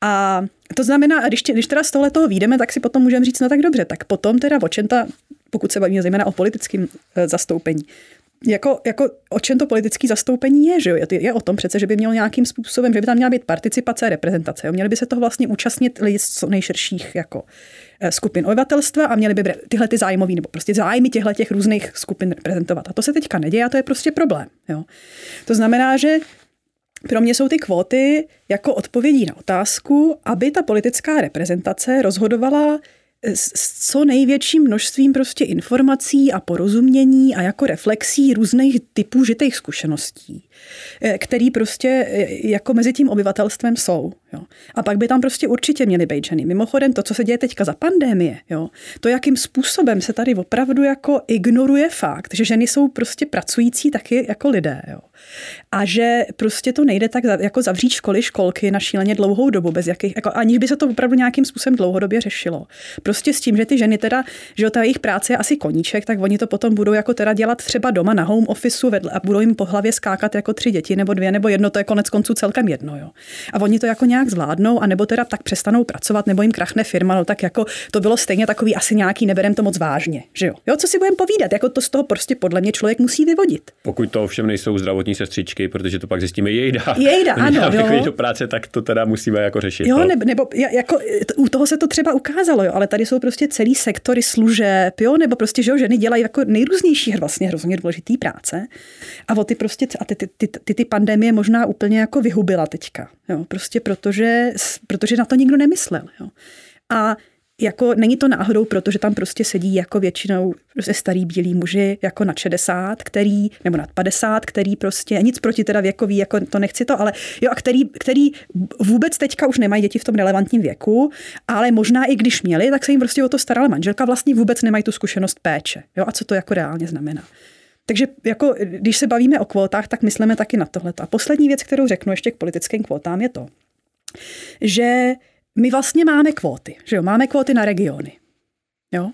A to znamená, když, když teda z tohle toho výjdeme, tak si potom můžeme říct, no tak dobře, tak potom teda o čem ta, pokud se bavíme zejména o politickém e, zastoupení, jako, jako o čem to politické zastoupení je, že jo? Je, je o tom přece, že by měl nějakým způsobem, že by tam měla být participace reprezentace. Jo? Měli by se toho vlastně účastnit lidi z co nejširších jako Eh, skupin obyvatelstva a měli by tyhle ty zájmový nebo prostě zájmy těchto těch různých skupin reprezentovat. A to se teďka neděje a to je prostě problém. Jo. To znamená, že pro mě jsou ty kvóty jako odpovědí na otázku, aby ta politická reprezentace rozhodovala s co největším množstvím prostě informací a porozumění a jako reflexí různých typů žitých zkušeností, který prostě eh, jako mezi tím obyvatelstvem jsou. Jo. A pak by tam prostě určitě měly být ženy. Mimochodem to, co se děje teďka za pandémie, jo, to, jakým způsobem se tady opravdu jako ignoruje fakt, že ženy jsou prostě pracující taky jako lidé. Jo. A že prostě to nejde tak jako zavřít školy, školky na šíleně dlouhou dobu, bez jakých, jako, aniž by se to opravdu nějakým způsobem dlouhodobě řešilo. Prostě s tím, že ty ženy teda, že ta jejich práce je asi koníček, tak oni to potom budou jako teda dělat třeba doma na home officeu vedle a budou jim po hlavě skákat jako tři děti nebo dvě nebo jedno, to je konec konců celkem jedno. Jo. A oni to jako nějak zvládnou, anebo teda tak přestanou pracovat, nebo jim krachne firma, no tak jako to bylo stejně takový asi nějaký, neberem to moc vážně, že jo. Jo, co si budeme povídat, jako to z toho prostě podle mě člověk musí vyvodit. Pokud to ovšem nejsou zdravotní sestřičky, protože to pak zjistíme jejda. Jejda, ano, jo. do práce, tak to teda musíme jako řešit. Jo, no. nebo, nebo jako, u toho se to třeba ukázalo, jo, ale tady jsou prostě celý sektory služeb, jo, nebo prostě, že jo, ženy dělají jako nejrůznější vlastně hrozně důležitý práce. A o ty prostě, a ty, ty, ty, ty, ty pandemie možná úplně jako vyhubila teďka, jo, prostě protože, protože na to nikdo nemyslel, jo. A jako není to náhodou, protože tam prostě sedí jako většinou prostě starý bílí muži jako na 60, který, nebo nad 50, který prostě, nic proti teda věkový, jako to nechci to, ale jo, a který, který vůbec teďka už nemají děti v tom relevantním věku, ale možná i když měli, tak se jim prostě o to starala manželka, vlastně vůbec nemají tu zkušenost péče. Jo, a co to jako reálně znamená. Takže jako, když se bavíme o kvótách, tak myslíme taky na tohle. A poslední věc, kterou řeknu ještě k politickým kvótám, je to, že my vlastně máme kvóty, že jo, máme kvóty na regiony. Jo?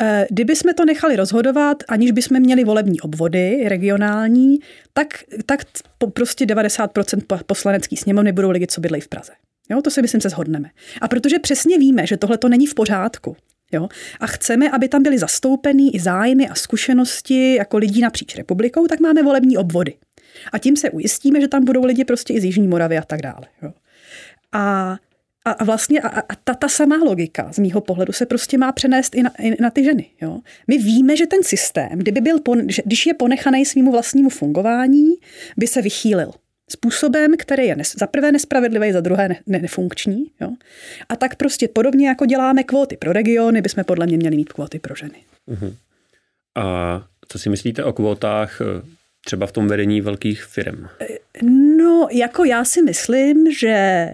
E, kdyby jsme to nechali rozhodovat, aniž bychom měli volební obvody regionální, tak, tak prostě 90% poslanecký sněmovny budou lidi, co bydlejí v Praze. Jo, to si myslím se shodneme. A protože přesně víme, že tohle to není v pořádku, Jo? A chceme, aby tam byly zastoupený i zájmy a zkušenosti jako lidí napříč republikou, tak máme volební obvody. A tím se ujistíme, že tam budou lidi prostě i z Jižní Moravy a tak dále. Jo? A a, a vlastně a, a ta, ta samá logika z mýho pohledu se prostě má přenést i na, i na ty ženy. Jo? My víme, že ten systém, kdyby byl, pon, že, když je ponechaný svýmu vlastnímu fungování, by se vychýlil způsobem, který je nes, za prvé nespravedlivý, za druhé ne, ne, nefunkční. Jo? A tak prostě podobně jako děláme kvóty pro regiony, bychom podle mě měli mít kvóty pro ženy. Uh-huh. A co si myslíte o kvótách eh, třeba v tom vedení velkých firm? No, jako já si myslím, že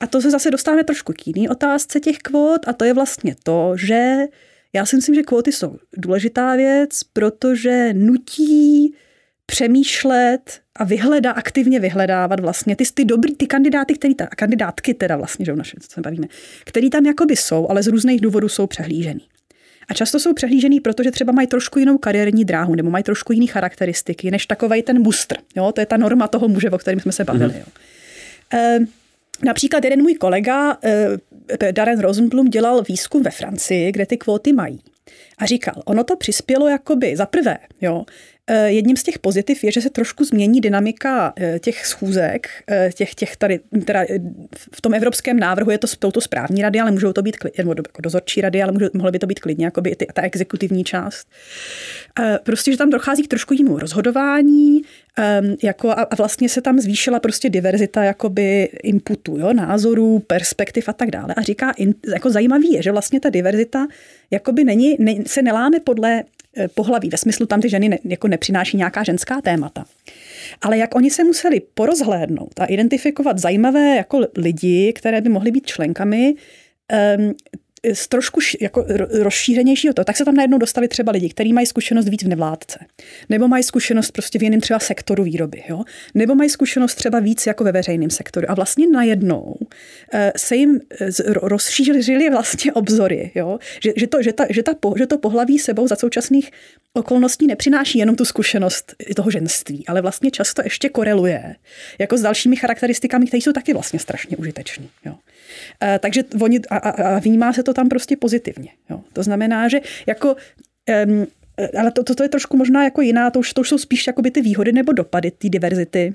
a to se zase dostáváme trošku k jiný otázce těch kvót a to je vlastně to, že já si myslím, že kvóty jsou důležitá věc, protože nutí přemýšlet a vyhledá, aktivně vyhledávat vlastně ty, ty dobrý, ty kandidáty, který ta, kandidátky teda vlastně, že v našem, co se bavíme, který tam jakoby jsou, ale z různých důvodů jsou přehlížený. A často jsou přehlížený, protože třeba mají trošku jinou kariérní dráhu nebo mají trošku jiné charakteristiky, než takovej ten mustr. Jo? To je ta norma toho muže, o kterém jsme se bavili. Mm-hmm. Jo? E, Například jeden můj kolega, eh, Darren Rosenblum, dělal výzkum ve Francii, kde ty kvóty mají. A říkal, ono to přispělo jakoby za prvé, jo, jedním z těch pozitiv je, že se trošku změní dynamika eh, těch schůzek, eh, těch, těch tady, teda v tom evropském návrhu je to touto správní rady, ale můžou to být nebo jako dozorčí rady, ale může, mohlo by to být klidně jako by ta exekutivní část. Prostě, že tam dochází k trošku jinému rozhodování, ehm, jako a, a vlastně se tam zvýšila prostě diverzita jakoby inputu, jo, názorů, perspektiv a tak dále. A říká, jako zajímavý je, že vlastně ta diverzita jakoby není, ne, se neláme podle Eh, pohlaví. Ve smyslu tam ty ženy ne, jako nepřináší nějaká ženská témata. Ale jak oni se museli porozhlédnout a identifikovat zajímavé jako lidi, které by mohly být členkami, um, z trošku jako rozšířenějšího to, tak se tam najednou dostali třeba lidi, kteří mají zkušenost víc v nevládce, nebo mají zkušenost prostě v jiném třeba sektoru výroby, jo? nebo mají zkušenost třeba víc jako ve veřejném sektoru. A vlastně najednou eh, se jim eh, rozšířily vlastně obzory, jo? Že, že, to, že, ta, že, ta, že to pohlaví sebou za současných okolností nepřináší jenom tu zkušenost toho ženství, ale vlastně často ještě koreluje jako s dalšími charakteristikami, které jsou taky vlastně strašně užitečné. Takže oni, a, a, a vnímá se to tam prostě pozitivně. Jo. To znamená, že jako um, ale to, to, to je trošku možná jako jiná, to už, to už jsou spíš jakoby ty výhody nebo dopady té diverzity.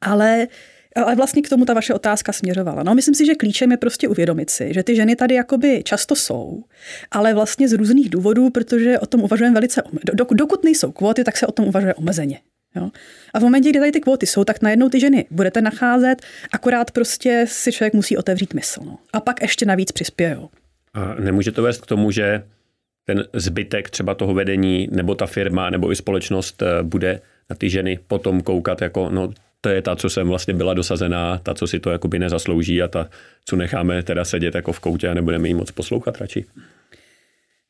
Ale ale vlastně k tomu ta vaše otázka směřovala. No, myslím si, že klíčem je prostě uvědomit si, že ty ženy tady jakoby často jsou, ale vlastně z různých důvodů, protože o tom uvažujeme velice, dokud nejsou kvóty, tak se o tom uvažuje omezeně. Jo? A v momentě, kdy tady ty kvóty jsou, tak najednou ty ženy budete nacházet, akorát prostě si člověk musí otevřít mysl. No. A pak ještě navíc přispějou. A nemůže to vést k tomu, že ten zbytek třeba toho vedení, nebo ta firma, nebo i společnost eh, bude na ty ženy potom koukat jako, no to je ta, co jsem vlastně byla dosazená, ta, co si to jakoby nezaslouží a ta, co necháme teda sedět jako v koutě a nebudeme jí moc poslouchat radši.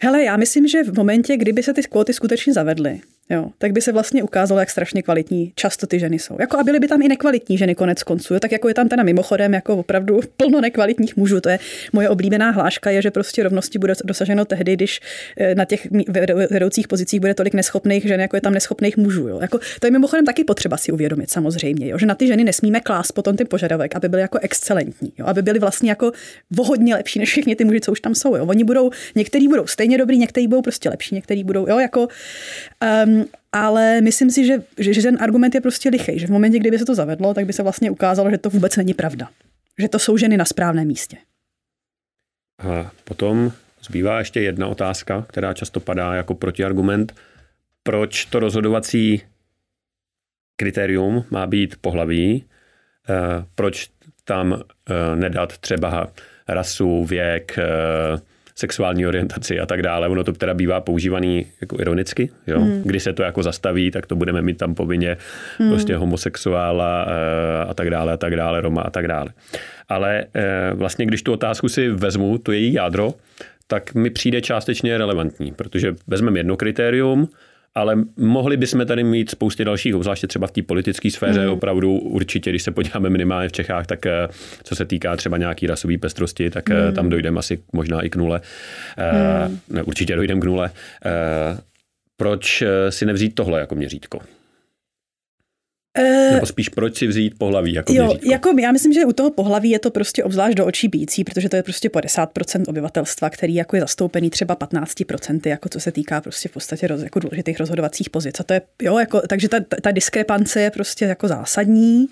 Hele, já myslím, že v momentě, kdyby se ty kvóty skutečně zavedly, jo, tak by se vlastně ukázalo, jak strašně kvalitní často ty ženy jsou. Jako a byly by tam i nekvalitní ženy konec konců, jo, tak jako je tam teda mimochodem jako opravdu plno nekvalitních mužů. To je moje oblíbená hláška, je, že prostě rovnosti bude dosaženo tehdy, když eh, na těch vedoucích pozicích bude tolik neschopných žen, jako je tam neschopných mužů. Jo. Jako, to je mimochodem taky potřeba si uvědomit samozřejmě, jo, že na ty ženy nesmíme klást potom ten požadavek, aby byly jako excelentní, jo, aby byly vlastně jako vohodně lepší než všichni ty muži, co už tam jsou. Jo. Oni budou, některý budou stejně dobrý, některý budou prostě lepší, některý budou, jo, jako um, ale myslím si, že, že, že ten argument je prostě lichý, že v momentě, kdyby se to zavedlo, tak by se vlastně ukázalo, že to vůbec není pravda. Že to jsou ženy na správném místě. A potom zbývá ještě jedna otázka, která často padá jako protiargument. Proč to rozhodovací kritérium má být pohlaví? Eh, proč tam eh, nedat třeba rasu, věk, eh, sexuální orientaci a tak dále. Ono to teda bývá používaný jako ironicky, jo? Hmm. Když se to jako zastaví, tak to budeme mít tam povinně hmm. prostě homosexuála eh, a tak dále a tak dále, Roma a tak dále. Ale eh, vlastně, když tu otázku si vezmu, to její jádro, tak mi přijde částečně relevantní, protože vezmeme jedno kritérium, ale mohli bychom tady mít spousty dalších, obzvláště třeba v té politické sféře, mm. opravdu určitě, když se podíváme minimálně v Čechách, tak eh, co se týká třeba nějaký rasové pestrosti, tak mm. tam dojdeme asi možná i k nule. Mm. Ne, určitě dojdeme k nule. Proč si nevzít tohle jako měřítko? Uh, Nebo spíš proč si vzít pohlaví jako jo, měřítko? jako já myslím, že u toho pohlaví je to prostě obzvlášť do očí bící, protože to je prostě 50% obyvatelstva, který jako je zastoupený třeba 15%, jako co se týká prostě v podstatě roz, jako důležitých rozhodovacích pozic. A to je, jo, jako, takže ta, ta diskrepance je prostě jako zásadní.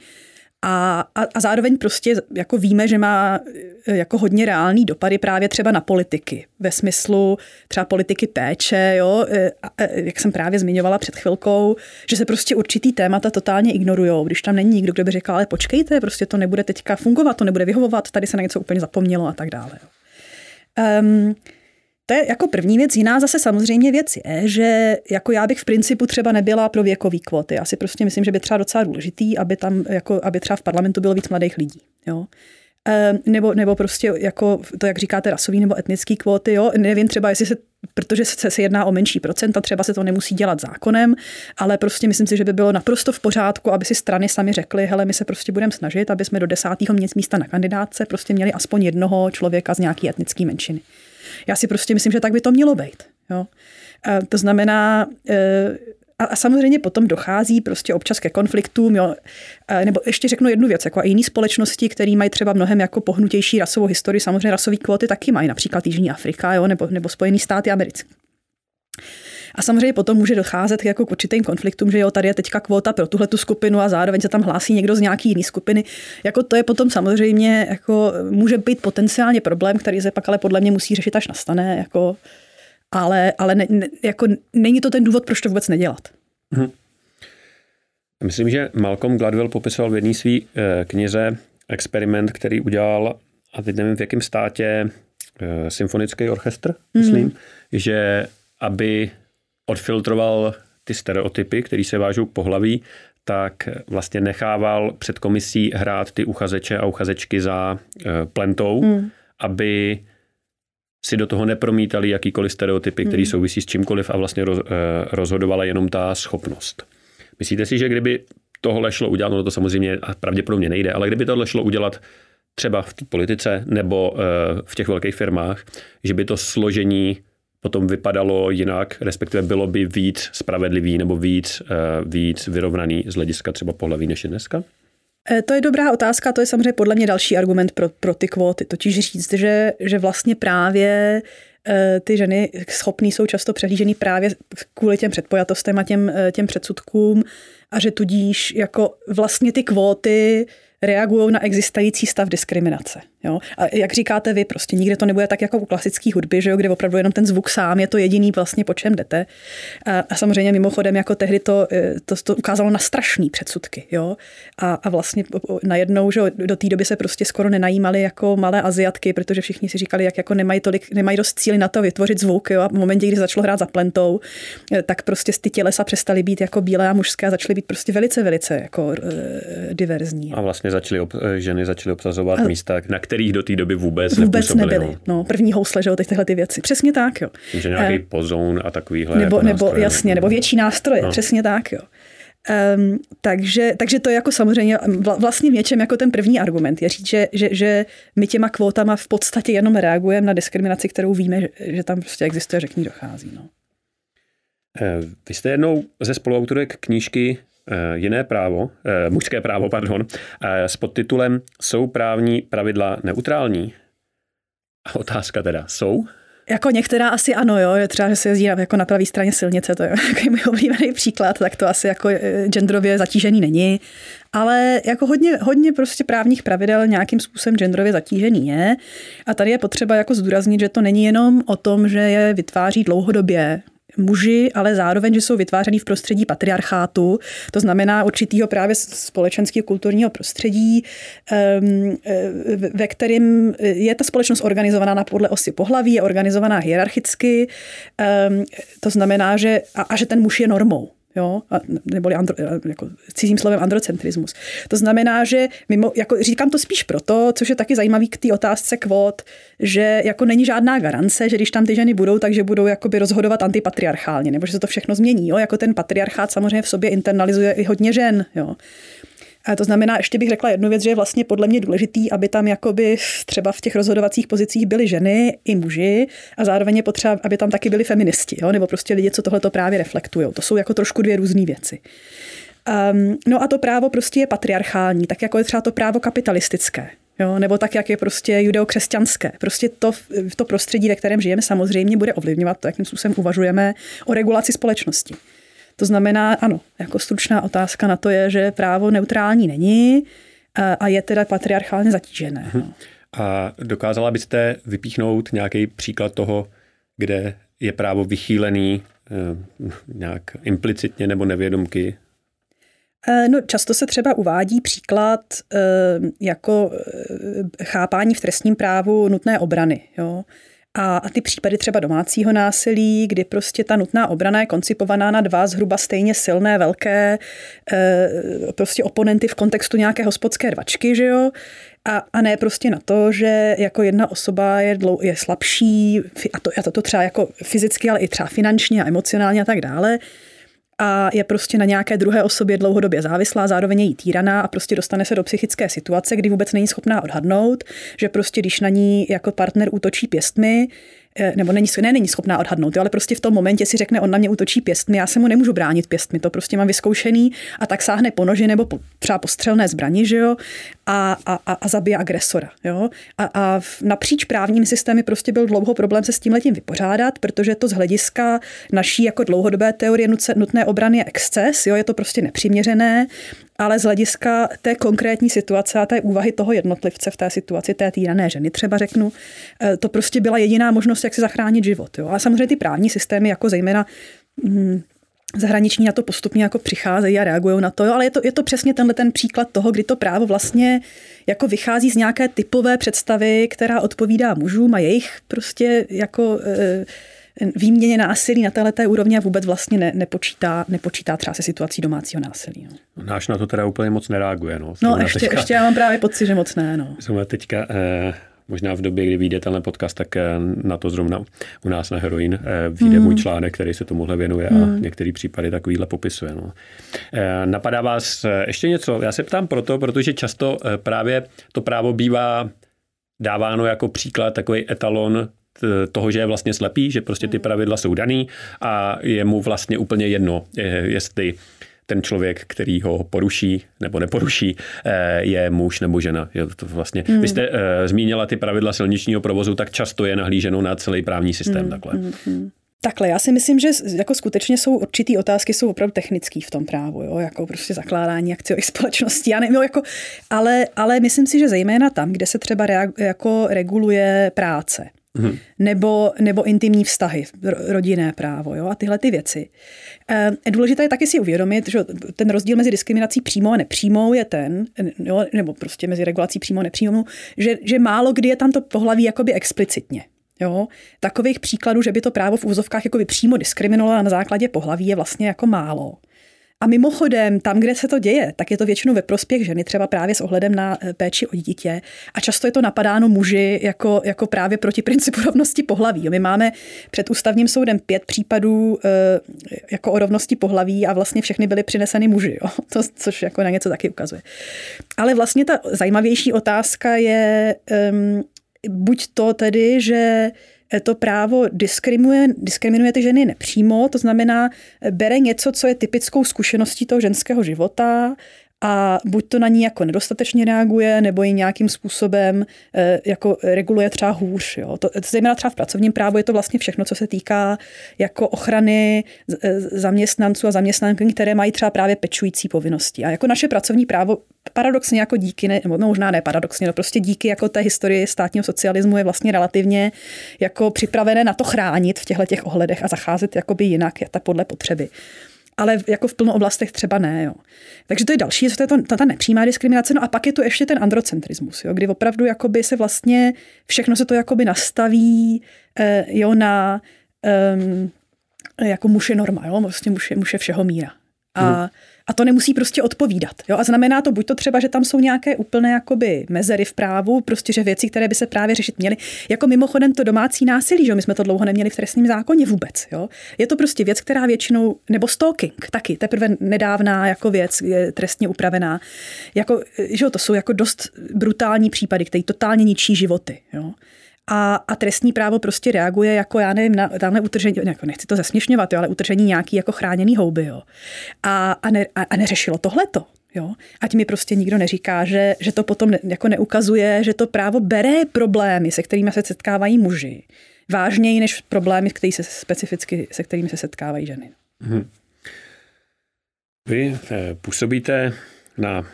A, a, a zároveň prostě jako víme, že má e, jako hodně reálný dopady právě třeba na politiky. Ve smyslu třeba politiky péče, jo, e, e, jak jsem právě zmiňovala před chvilkou, že se prostě určitý témata totálně ignorují. Když tam není nikdo, kdo by řekl, ale počkejte, prostě to nebude teďka fungovat, to nebude vyhovovat, tady se na něco úplně zapomnělo a tak dále. Um, to je jako první věc. Jiná zase samozřejmě věc je, že jako já bych v principu třeba nebyla pro věkový kvóty. Já si prostě myslím, že by třeba docela důležitý, aby tam, jako, aby třeba v parlamentu bylo víc mladých lidí. Jo? Ehm, nebo, nebo prostě jako to, jak říkáte, rasový nebo etnický kvóty, jo, nevím třeba, jestli se, protože se, se jedná o menší procenta, třeba se to nemusí dělat zákonem, ale prostě myslím si, že by bylo naprosto v pořádku, aby si strany sami řekly, hele, my se prostě budeme snažit, aby jsme do desátého místa na kandidátce prostě měli aspoň jednoho člověka z nějaký etnické menšiny. Já si prostě myslím, že tak by to mělo být. Jo. To znamená, e, a, samozřejmě potom dochází prostě občas ke konfliktům, jo. nebo ještě řeknu jednu věc, jako a jiné společnosti, které mají třeba mnohem jako pohnutější rasovou historii, samozřejmě rasové kvóty taky mají, například Jižní Afrika, jo, nebo, nebo Spojené státy americké. A samozřejmě potom může docházet jako k určitým konfliktům, že jo, tady je teďka kvota pro tuhle tu skupinu a zároveň se tam hlásí někdo z nějaký jiný skupiny. Jako to je potom samozřejmě, jako může být potenciálně problém, který se pak ale podle mě musí řešit, až nastane. Jako, ale ale ne, ne, jako není to ten důvod, proč to vůbec nedělat. Hmm. Myslím, že Malcolm Gladwell popisoval v jedné své eh, knize experiment, který udělal, a teď nevím v jakém státě, eh, symfonický orchestr, myslím, mm. že aby odfiltroval ty stereotypy, které se vážou k pohlaví, tak vlastně nechával před komisí hrát ty uchazeče a uchazečky za uh, plentou, mm. aby si do toho nepromítali jakýkoliv stereotypy, které mm. souvisí s čímkoliv a vlastně roz, uh, rozhodovala jenom ta schopnost. Myslíte si, že kdyby tohle šlo udělat, no to samozřejmě pravděpodobně nejde, ale kdyby tohle šlo udělat třeba v té politice nebo uh, v těch velkých firmách, že by to složení potom vypadalo jinak, respektive bylo by víc spravedlivý nebo víc, eh, víc vyrovnaný z hlediska třeba pohlaví než je dneska? Eh, to je dobrá otázka, to je samozřejmě podle mě další argument pro, pro ty kvóty. Totiž říct, že, že vlastně právě eh, ty ženy schopné jsou často přehlížený právě kvůli těm předpojatostem a těm, těm předsudkům a že tudíž jako vlastně ty kvóty reagují na existující stav diskriminace. Jo? A jak říkáte vy, prostě nikde to nebude tak jako u klasické hudby, že jo, kde opravdu jenom ten zvuk sám je to jediný vlastně, po čem jdete. A, a samozřejmě mimochodem jako tehdy to, eh, to, to ukázalo na strašný předsudky. Jo? A, a vlastně najednou, že do té doby se prostě skoro nenajímali jako malé Aziatky, protože všichni si říkali, jak jako nemají, tolik, nemají dost cíly na to vytvořit zvuk. Jo? A v momentě, kdy začalo hrát za plentou, eh, tak prostě ty tělesa přestaly být jako bílé a mužské a začaly být prostě velice, velice jako e, diverzní. A vlastně začaly ob, ženy začaly obsazovat a, místa, na kterých do té doby vůbec Vůbec nebyly. No. no. první housle, že jo, teď tyhle ty věci. Přesně tak, jo. Že nějaký uh, pozoun a takovýhle nebo, jako nebo nástroje, jasně, nebo větší nástroje, no. přesně tak, jo. Um, takže, takže to je jako samozřejmě vlastně v něčem jako ten první argument je říct, že, že, že my těma kvótama v podstatě jenom reagujeme na diskriminaci, kterou víme, že, že tam prostě existuje, že k ní dochází. No. Eh, vy jste jednou ze spoluautorek knížky Eh, jiné právo, eh, mužské právo, pardon, eh, s podtitulem Jsou právní pravidla neutrální? A otázka teda, jsou? Jako některá asi ano, jo, třeba, že se jezdí jako na pravé straně silnice, to je jako můj oblíbený příklad, tak to asi jako genderově zatížený není, ale jako hodně, hodně prostě právních pravidel nějakým způsobem genderově zatížený je a tady je potřeba jako zdůraznit, že to není jenom o tom, že je vytváří dlouhodobě, muži, ale zároveň, že jsou vytvářený v prostředí patriarchátu, to znamená určitýho právě společenského kulturního prostředí, ve kterém je ta společnost organizovaná na podle osy pohlaví, je organizovaná hierarchicky, to znamená, že, a, a že ten muž je normou jo, neboli andro, jako cizím slovem androcentrismus. To znamená, že mimo, jako říkám to spíš proto, což je taky zajímavý k té otázce kvot, že jako není žádná garance, že když tam ty ženy budou, takže budou jakoby rozhodovat antipatriarchálně, nebo že se to všechno změní. Jo? Jako ten patriarchát samozřejmě v sobě internalizuje i hodně žen. Jo? To znamená, ještě bych řekla jednu věc, že je vlastně podle mě důležitý, aby tam jakoby třeba v těch rozhodovacích pozicích byly ženy i muži a zároveň je potřeba, aby tam taky byli feministi, jo? nebo prostě lidi, co tohle to právě reflektují. To jsou jako trošku dvě různé věci. Um, no a to právo prostě je patriarchální, tak jako je třeba to právo kapitalistické. Jo, nebo tak, jak je prostě judeokřesťanské. Prostě to, to prostředí, ve kterém žijeme, samozřejmě bude ovlivňovat to, jakým způsobem uvažujeme o regulaci společnosti. To znamená, ano, jako stručná otázka na to je, že právo neutrální není a je teda patriarchálně zatížené. No. A dokázala byste vypíchnout nějaký příklad toho, kde je právo vychýlený eh, nějak implicitně nebo nevědomky? Eh, no, často se třeba uvádí příklad eh, jako chápání v trestním právu nutné obrany. Jo? A, a ty případy třeba domácího násilí, kdy prostě ta nutná obrana je koncipovaná na dva zhruba stejně silné, velké e, prostě oponenty v kontextu nějaké hospodské rvačky, že jo? A, a ne prostě na to, že jako jedna osoba je, dlou, je slabší, a to, a to, třeba jako fyzicky, ale i třeba finančně a emocionálně a tak dále, a je prostě na nějaké druhé osobě dlouhodobě závislá, zároveň je jí týraná a prostě dostane se do psychické situace, kdy vůbec není schopná odhadnout, že prostě když na ní jako partner útočí pěstmi, nebo není, ne, není schopná odhadnout, jo, ale prostě v tom momentě si řekne, on na mě útočí pěstmi, já se mu nemůžu bránit pěstmi, to prostě mám vyzkoušený a tak sáhne po noži nebo po, třeba po střelné zbrani, že jo, a, a, a, a zabije agresora, jo. A, a napříč právním systémy prostě byl dlouho problém se s tím letím vypořádat, protože to z hlediska naší jako dlouhodobé teorie nutné obrany je exces, jo, je to prostě nepřiměřené ale z hlediska té konkrétní situace a té úvahy toho jednotlivce v té situaci, té týrané ženy třeba řeknu, eh, to prostě byla jediná možnost, jak si zachránit život. Jo. Ale samozřejmě ty právní systémy, jako zejména hm, zahraniční na to postupně jako přicházejí a reagují na to, jo, ale je to, je to přesně tenhle ten příklad toho, kdy to právo vlastně jako vychází z nějaké typové představy, která odpovídá mužům a jejich prostě jako e, výměně násilí na této úrovni a vůbec vlastně ne, nepočítá, nepočítá třeba se situací domácího násilí. No. Náš na to teda úplně moc nereaguje. No, no ještě, teďka, ještě já mám právě pocit, že moc ne. No. Jsme teďka eh, možná v době, kdy vyjde tenhle podcast, tak eh, na to zrovna u nás na Heroin eh, vyjde hmm. můj článek, který se tomuhle věnuje hmm. a některé případy takovýhle popisuje. No. Eh, napadá vás ještě něco? Já se ptám proto, protože často právě to právo bývá dáváno jako příklad, takový etalon toho, že je vlastně slepý, že prostě ty hmm. pravidla jsou daný a je mu vlastně úplně jedno, jestli ten člověk, který ho poruší nebo neporuší, eh, je muž nebo žena. Je to vlastně, mm. Vy jste uh, zmínila ty pravidla silničního provozu, tak často je nahlíženo na celý právní systém mm. takhle. Mm. Takhle, já si myslím, že jako skutečně jsou určitý otázky, jsou opravdu technický v tom právu, jo, jako prostě zakládání akciových společností, já nevím, jo, jako, ale, ale myslím si, že zejména tam, kde se třeba reag, jako reguluje práce, Hmm. Nebo, nebo intimní vztahy, rodinné právo jo, a tyhle ty věci. E, důležité je taky si uvědomit, že ten rozdíl mezi diskriminací přímou a nepřímou je ten, jo, nebo prostě mezi regulací přímou a nepřímou, že, že málo kdy je tam to pohlaví jakoby explicitně. Jo? Takových příkladů, že by to právo v úzovkách jakoby přímo diskriminovalo na základě pohlaví je vlastně jako málo. A mimochodem, tam, kde se to děje, tak je to většinou ve prospěch ženy, třeba právě s ohledem na eh, péči o dítě. A často je to napadáno muži jako, jako právě proti principu rovnosti pohlaví. My máme před ústavním soudem pět případů eh, jako o rovnosti pohlaví a vlastně všechny byly přineseny muži, jo? To, což jako na něco taky ukazuje. Ale vlastně ta zajímavější otázka je um, buď to tedy, že to právo diskriminuje, diskriminuje ty ženy nepřímo, to znamená, bere něco, co je typickou zkušeností toho ženského života a buď to na ní jako nedostatečně reaguje, nebo ji nějakým způsobem eh, jako reguluje třeba hůř. Jo. To, zejména třeba v pracovním právu je to vlastně všechno, co se týká jako ochrany eh, zaměstnanců a zaměstnanky, které mají třeba právě pečující povinnosti. A jako naše pracovní právo paradoxně jako díky, ne, no možná ne paradoxně, no prostě díky jako té historii státního socialismu je vlastně relativně jako připravené na to chránit v těchto těch ohledech a zacházet jakoby jinak, podle potřeby ale jako v plno oblastech třeba ne. Jo. Takže to je další, to je to, ta, ta nepřímá diskriminace. No a pak je to ještě ten androcentrismus, jo, kdy opravdu jakoby se vlastně všechno se to jakoby nastaví eh, jo, na eh, jako muž je norma, jo, vlastně muž muž je všeho míra. A hmm. A to nemusí prostě odpovídat. Jo? A znamená to buď to třeba, že tam jsou nějaké úplné jakoby mezery v právu, prostě že věci, které by se právě řešit měly. Jako mimochodem to domácí násilí, že my jsme to dlouho neměli v trestním zákoně vůbec. Jo? Je to prostě věc, která většinou, nebo stalking taky, teprve nedávná jako věc je trestně upravená. Jako, že to jsou jako dost brutální případy, které totálně ničí životy. Jo? A, a trestní právo prostě reaguje jako, já nevím, na tamhle utržení, jako nechci to zesměšňovat, jo, ale utržení nějaký jako chráněný houby, jo. A, a, ne, a, a neřešilo tohleto. Jo? Ať mi prostě nikdo neříká, že, že to potom ne, jako neukazuje, že to právo bere problémy, se kterými se setkávají muži, vážněji než problémy, který se specificky, se kterými se setkávají ženy. Hmm. Vy eh, působíte na,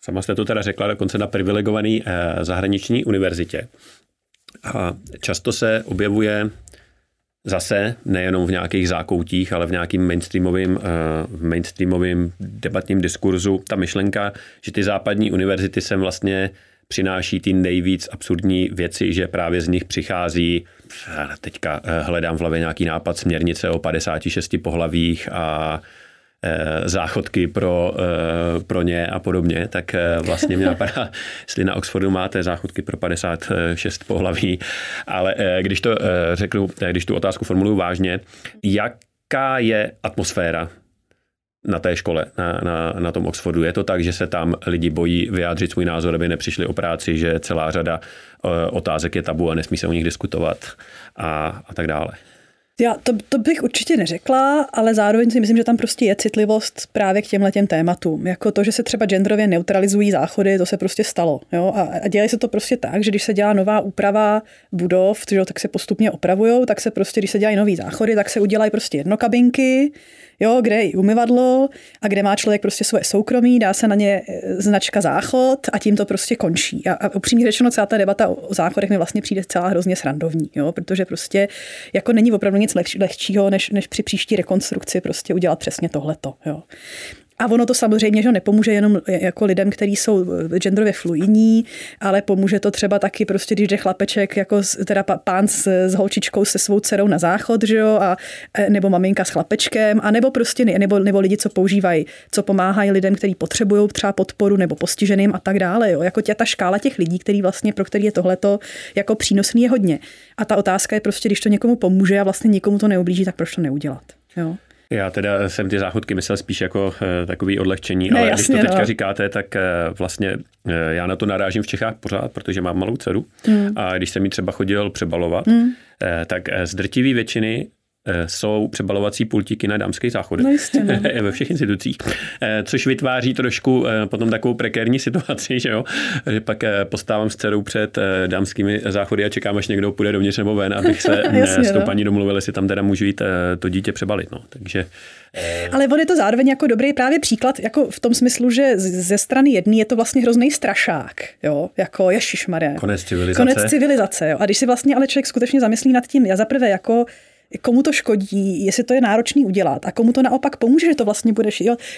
sama jste to teda řekla, dokonce na privilegované eh, zahraniční univerzitě. A často se objevuje zase nejenom v nějakých zákoutích, ale v nějakým mainstreamovým, eh, v mainstreamovým debatním diskurzu ta myšlenka, že ty západní univerzity sem vlastně přináší ty nejvíc absurdní věci, že právě z nich přichází, teďka eh, hledám v hlavě nějaký nápad směrnice o 56 pohlavích a Eh, záchodky pro, eh, pro ně a podobně, tak eh, vlastně mě napadá, jestli na Oxfordu máte záchodky pro 56 pohlaví, ale když to řeknu, když tu otázku formuluju vážně, jaká je atmosféra na té škole, na, na, na tom Oxfordu. Je to tak, že se tam lidi bojí vyjádřit svůj názor, aby nepřišli o práci, že celá řada otázek je tabu a nesmí se o nich diskutovat a, a tak dále. Já to, to bych určitě neřekla, ale zároveň si myslím, že tam prostě je citlivost právě k těmhle těm tématům. Jako to, že se třeba genderově neutralizují záchody, to se prostě stalo. Jo? A, a dělají se to prostě tak, že když se dělá nová úprava budov, tak se postupně opravují, tak se prostě, když se dělají nový záchody, tak se udělají prostě jednokabinky, jo, kde je umyvadlo a kde má člověk prostě svoje soukromí, dá se na ně e, značka záchod a tím to prostě končí. A, a upřímně řečeno, celá ta debata o záchodech mi vlastně přijde celá hrozně srandovní, jo, protože prostě jako není opravdu nic lehčího, než, než při příští rekonstrukci prostě udělat přesně tohleto. Jo. A ono to samozřejmě že nepomůže jenom jako lidem, kteří jsou genderově fluidní, ale pomůže to třeba taky prostě, když jde chlapeček, jako teda pán s, s holčičkou se svou dcerou na záchod, že jo, a, nebo maminka s chlapečkem, a nebo prostě, nebo, nebo lidi, co používají, co pomáhají lidem, kteří potřebují třeba podporu nebo postiženým a tak dále. Jo. Jako tě, ta škála těch lidí, který vlastně, pro který je tohleto jako přínosný je hodně. A ta otázka je prostě, když to někomu pomůže a vlastně nikomu to neublíží, tak proč to neudělat? Jo. Já teda jsem ty záchodky myslel spíš jako uh, takový odlehčení, ne, ale jasně, když to teďka no. říkáte, tak uh, vlastně uh, já na to narážím v Čechách pořád, protože mám malou dceru mm. a když jsem mi třeba chodil přebalovat, mm. uh, tak z drtivé většiny Eh, jsou přebalovací pultíky na dámských záchodech. No jistě, no. ve všech institucích. Eh, což vytváří trošku eh, potom takovou prekérní situaci, že jo? Že pak postávám s dcerou před dámskými záchody a čekám, až někdo půjde dovnitř nebo ven, abych se Jasně, s tou no. paní domluvil, jestli tam teda můžu jít to dítě přebalit. No. Takže ale on je to zároveň jako dobrý právě příklad, jako v tom smyslu, že ze strany jedné je to vlastně hrozný strašák, jo, jako ješišmaré. Konec civilizace. Konec civilizace, jo. A když si vlastně ale člověk skutečně zamyslí nad tím, já zaprvé jako komu to škodí, jestli to je náročný udělat a komu to naopak pomůže, že to vlastně bude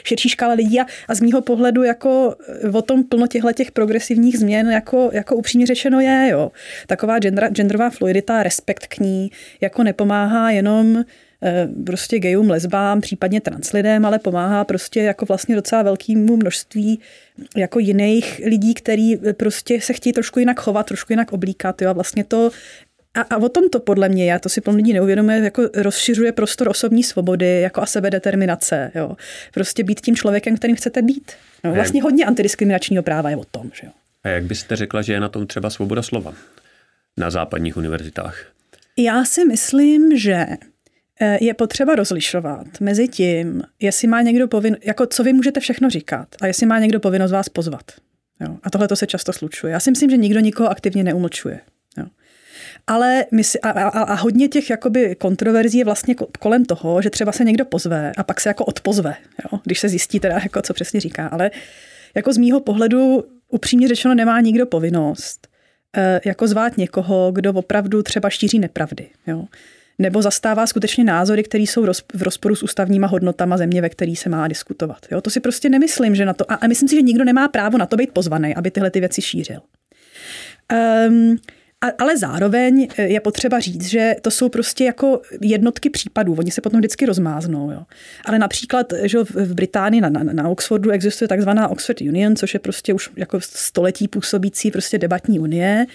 širší škála lidí a, a z mýho pohledu jako eh, o tom plno těchto těch progresivních změn jako, jako upřímně řečeno je. Jo. Taková gender, genderová fluidita, respekt k ní jako nepomáhá jenom eh, prostě gejům, lesbám, případně translidem, ale pomáhá prostě jako vlastně docela velkému množství jako jiných lidí, který prostě se chtějí trošku jinak chovat, trošku jinak oblíkat. Jo. A vlastně to a, a o tom to podle mě, já to si plno lidí neuvědomuje, jako rozšiřuje prostor osobní svobody jako a sebedeterminace. Jo. Prostě být tím člověkem, kterým chcete být. No, vlastně hodně antidiskriminačního práva je o tom. Že jo. A jak byste řekla, že je na tom třeba svoboda slova na západních univerzitách? Já si myslím, že Eh, je potřeba rozlišovat mezi tím, jestli má někdo povinnost, jako co vy můžete všechno říkat a jestli má někdo povinnost vás pozvat. Jo? A tohle to se často slučuje. Já si myslím, že nikdo nikoho aktivně neumlčuje. Ale my si, a, a, a hodně těch jakoby kontroverzí je vlastně kolem toho, že třeba se někdo pozve a pak se jako odpozve, jo? když se zjistí teda, jako co přesně říká. Ale jako z mýho pohledu upřímně řečeno nemá nikdo povinnost eh, jako zvát někoho, kdo opravdu třeba šíří nepravdy. Jo? nebo zastává skutečně názory, které jsou v rozporu s ústavníma hodnotama země, ve které se má diskutovat. Jo? To si prostě nemyslím, že na to, a myslím si, že nikdo nemá právo na to být pozvaný, aby tyhle ty věci šířil. Um, ale zároveň eh, je potřeba říct, že to jsou prostě jako jednotky případů. Oni se potom vždycky rozmáznou. Jo. Ale například že v Británii na, na, na Oxfordu existuje takzvaná Oxford Union, což je prostě už jako století působící prostě debatní unie,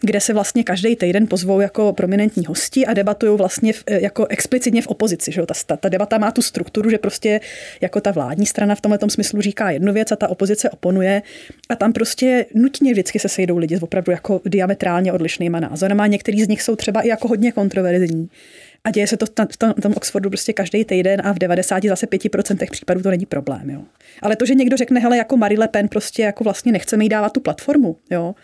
kde se vlastně každý týden pozvou jako prominentní hosti a debatují vlastně v, eh, jako explicitně v opozici. Že? Ta, ta, ta debata má tu strukturu, že prostě jako ta vládní strana v tomhle smyslu říká jednu věc a ta opozice oponuje a tam prostě nutně vždycky se sejdou lidi opravdu jako diametrálně odlišnýma názorama. Některý z nich jsou třeba i jako hodně kontroverzní. A děje se to v tom, v tom Oxfordu prostě každý týden a v 90 zase 5% případů to není problém. Jo. Ale to, že někdo řekne, hele, jako Marie Le Pen prostě jako vlastně nechceme jí dávat tu platformu, jo.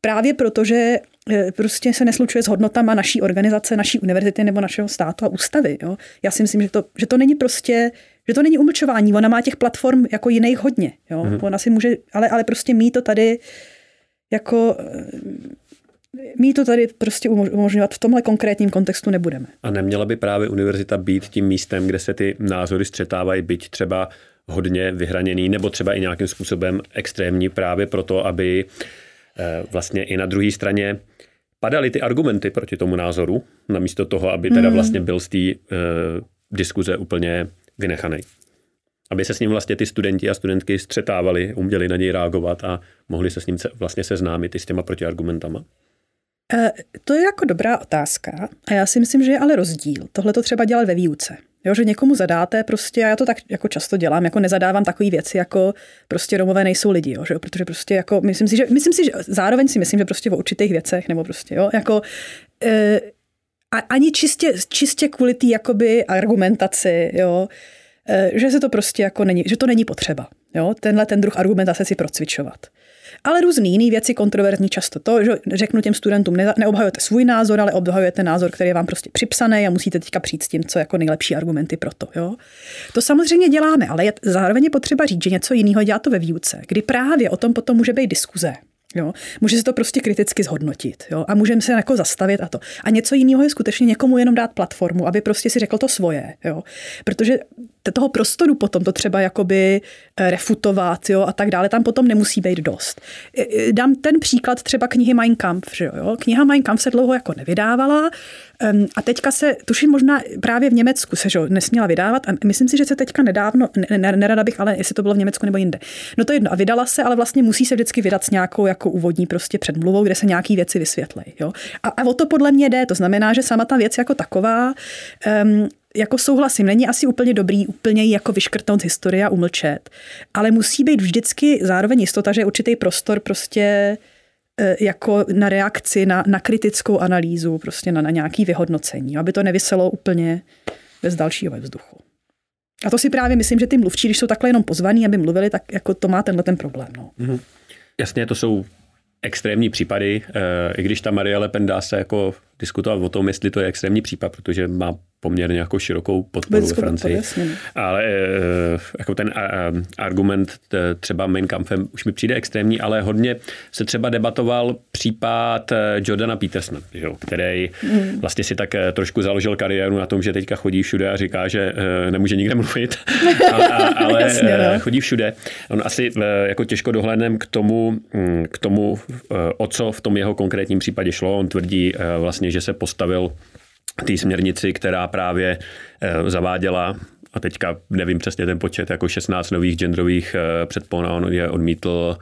Právě proto, že e, prostě se neslučuje s hodnotama naší organizace, naší univerzity nebo našeho státu a ústavy. Jo. Já si myslím, že to, že to není prostě že to není umlčování, ona má těch platform jako jiných hodně. Jo. Mm-hmm. Ona si může, ale, ale prostě mít to tady jako my to tady prostě umožňovat v tomhle konkrétním kontextu nebudeme. A neměla by právě univerzita být tím místem, kde se ty názory střetávají, byť třeba hodně vyhraněný, nebo třeba i nějakým způsobem extrémní právě proto, aby eh, vlastně i na druhé straně padaly ty argumenty proti tomu názoru, namísto toho, aby teda hmm. vlastně byl z té uh, diskuze úplně vynechaný. Aby se s ním vlastně ty studenti a studentky střetávali, uměli na něj reagovat a mohli se s ním vlastně seznámit i s těma protiargumentama. E, to je jako dobrá otázka a já si myslím, že je ale rozdíl. Tohle to třeba dělat ve výuce. Jo, že někomu zadáte prostě, a já to tak jako často dělám, jako nezadávám takové věci, jako prostě Romové nejsou lidi, jo, že protože prostě jako, myslím si, že, myslím si, že zároveň si myslím, že prostě o určitých věcech, nebo prostě, jo, jako, e, a, ani čistě, čistě kvůli té jakoby argumentaci, jo, e, že se to prostě jako není, že to není potřeba, jo, tenhle ten druh argumentace si procvičovat ale různé jiné věci kontroverzní často to, že řeknu těm studentům, ne, neobhajujete svůj názor, ale obhajujete názor, který je vám prostě připsaný a musíte teďka přijít s tím, co jako nejlepší argumenty pro to. Jo? To samozřejmě děláme, ale je, zároveň je potřeba říct, že něco jiného dělá to ve výuce, kdy právě o tom potom může být diskuze. Jo? Může se to prostě kriticky zhodnotit jo? a můžeme se jako zastavit a to. A něco jiného je skutečně někomu jenom dát platformu, aby prostě si řekl to svoje. Jo? Protože toho prostoru potom to třeba jakoby eh, refutovat jo, a tak dále, tam potom nemusí být dost. Dám ten příklad třeba knihy Mein Kampf. Že jo? Kniha Mein Kampf se dlouho jako nevydávala a teďka se, tuším možná právě v Německu se že, nesměla vydávat a myslím si, že se teďka nedávno, ne, nerada bych, ale jestli to bylo v Německu nebo jinde. No to jedno, a vydala se, ale vlastně musí se vždycky vydat s nějakou jako úvodní prostě předmluvou, kde se nějaký věci vysvětlej. Jo? A, a o to podle mě jde, to znamená, že sama ta věc jako taková um, jako souhlasím, není asi úplně dobrý úplně ji jako vyškrtnout z historie a umlčet, ale musí být vždycky zároveň jistota, že je určitý prostor prostě jako na reakci, na, na kritickou analýzu, prostě na, na nějaký vyhodnocení, aby to nevyselo úplně bez dalšího ve vzduchu. A to si právě myslím, že ty mluvčí, když jsou takhle jenom pozvaní, aby mluvili, tak jako to má tenhle ten problém. No. Mm-hmm. Jasně, to jsou extrémní případy, e, i když ta Marie Le Pen dá se jako diskutovat o tom, jestli to je extrémní případ, protože má poměrně jako širokou podporu ve Francii. Ale eh, jako ten eh, argument eh, třeba Mein Kampfem už mi přijde extrémní, ale hodně se třeba debatoval případ Jordana Petersona, že, který mm. vlastně si tak trošku založil kariéru na tom, že teďka chodí všude a říká, že nemůže nikde mluvit, ale, ale Jasně, no. chodí všude. On asi jako těžko dohlednem k tomu, hm, k tomu, o co v tom jeho konkrétním případě šlo. On tvrdí vlastně, že se postavil té směrnici, která právě eh, zaváděla a teďka nevím přesně ten počet, jako 16 nových genderových eh, předpon a on je odmítl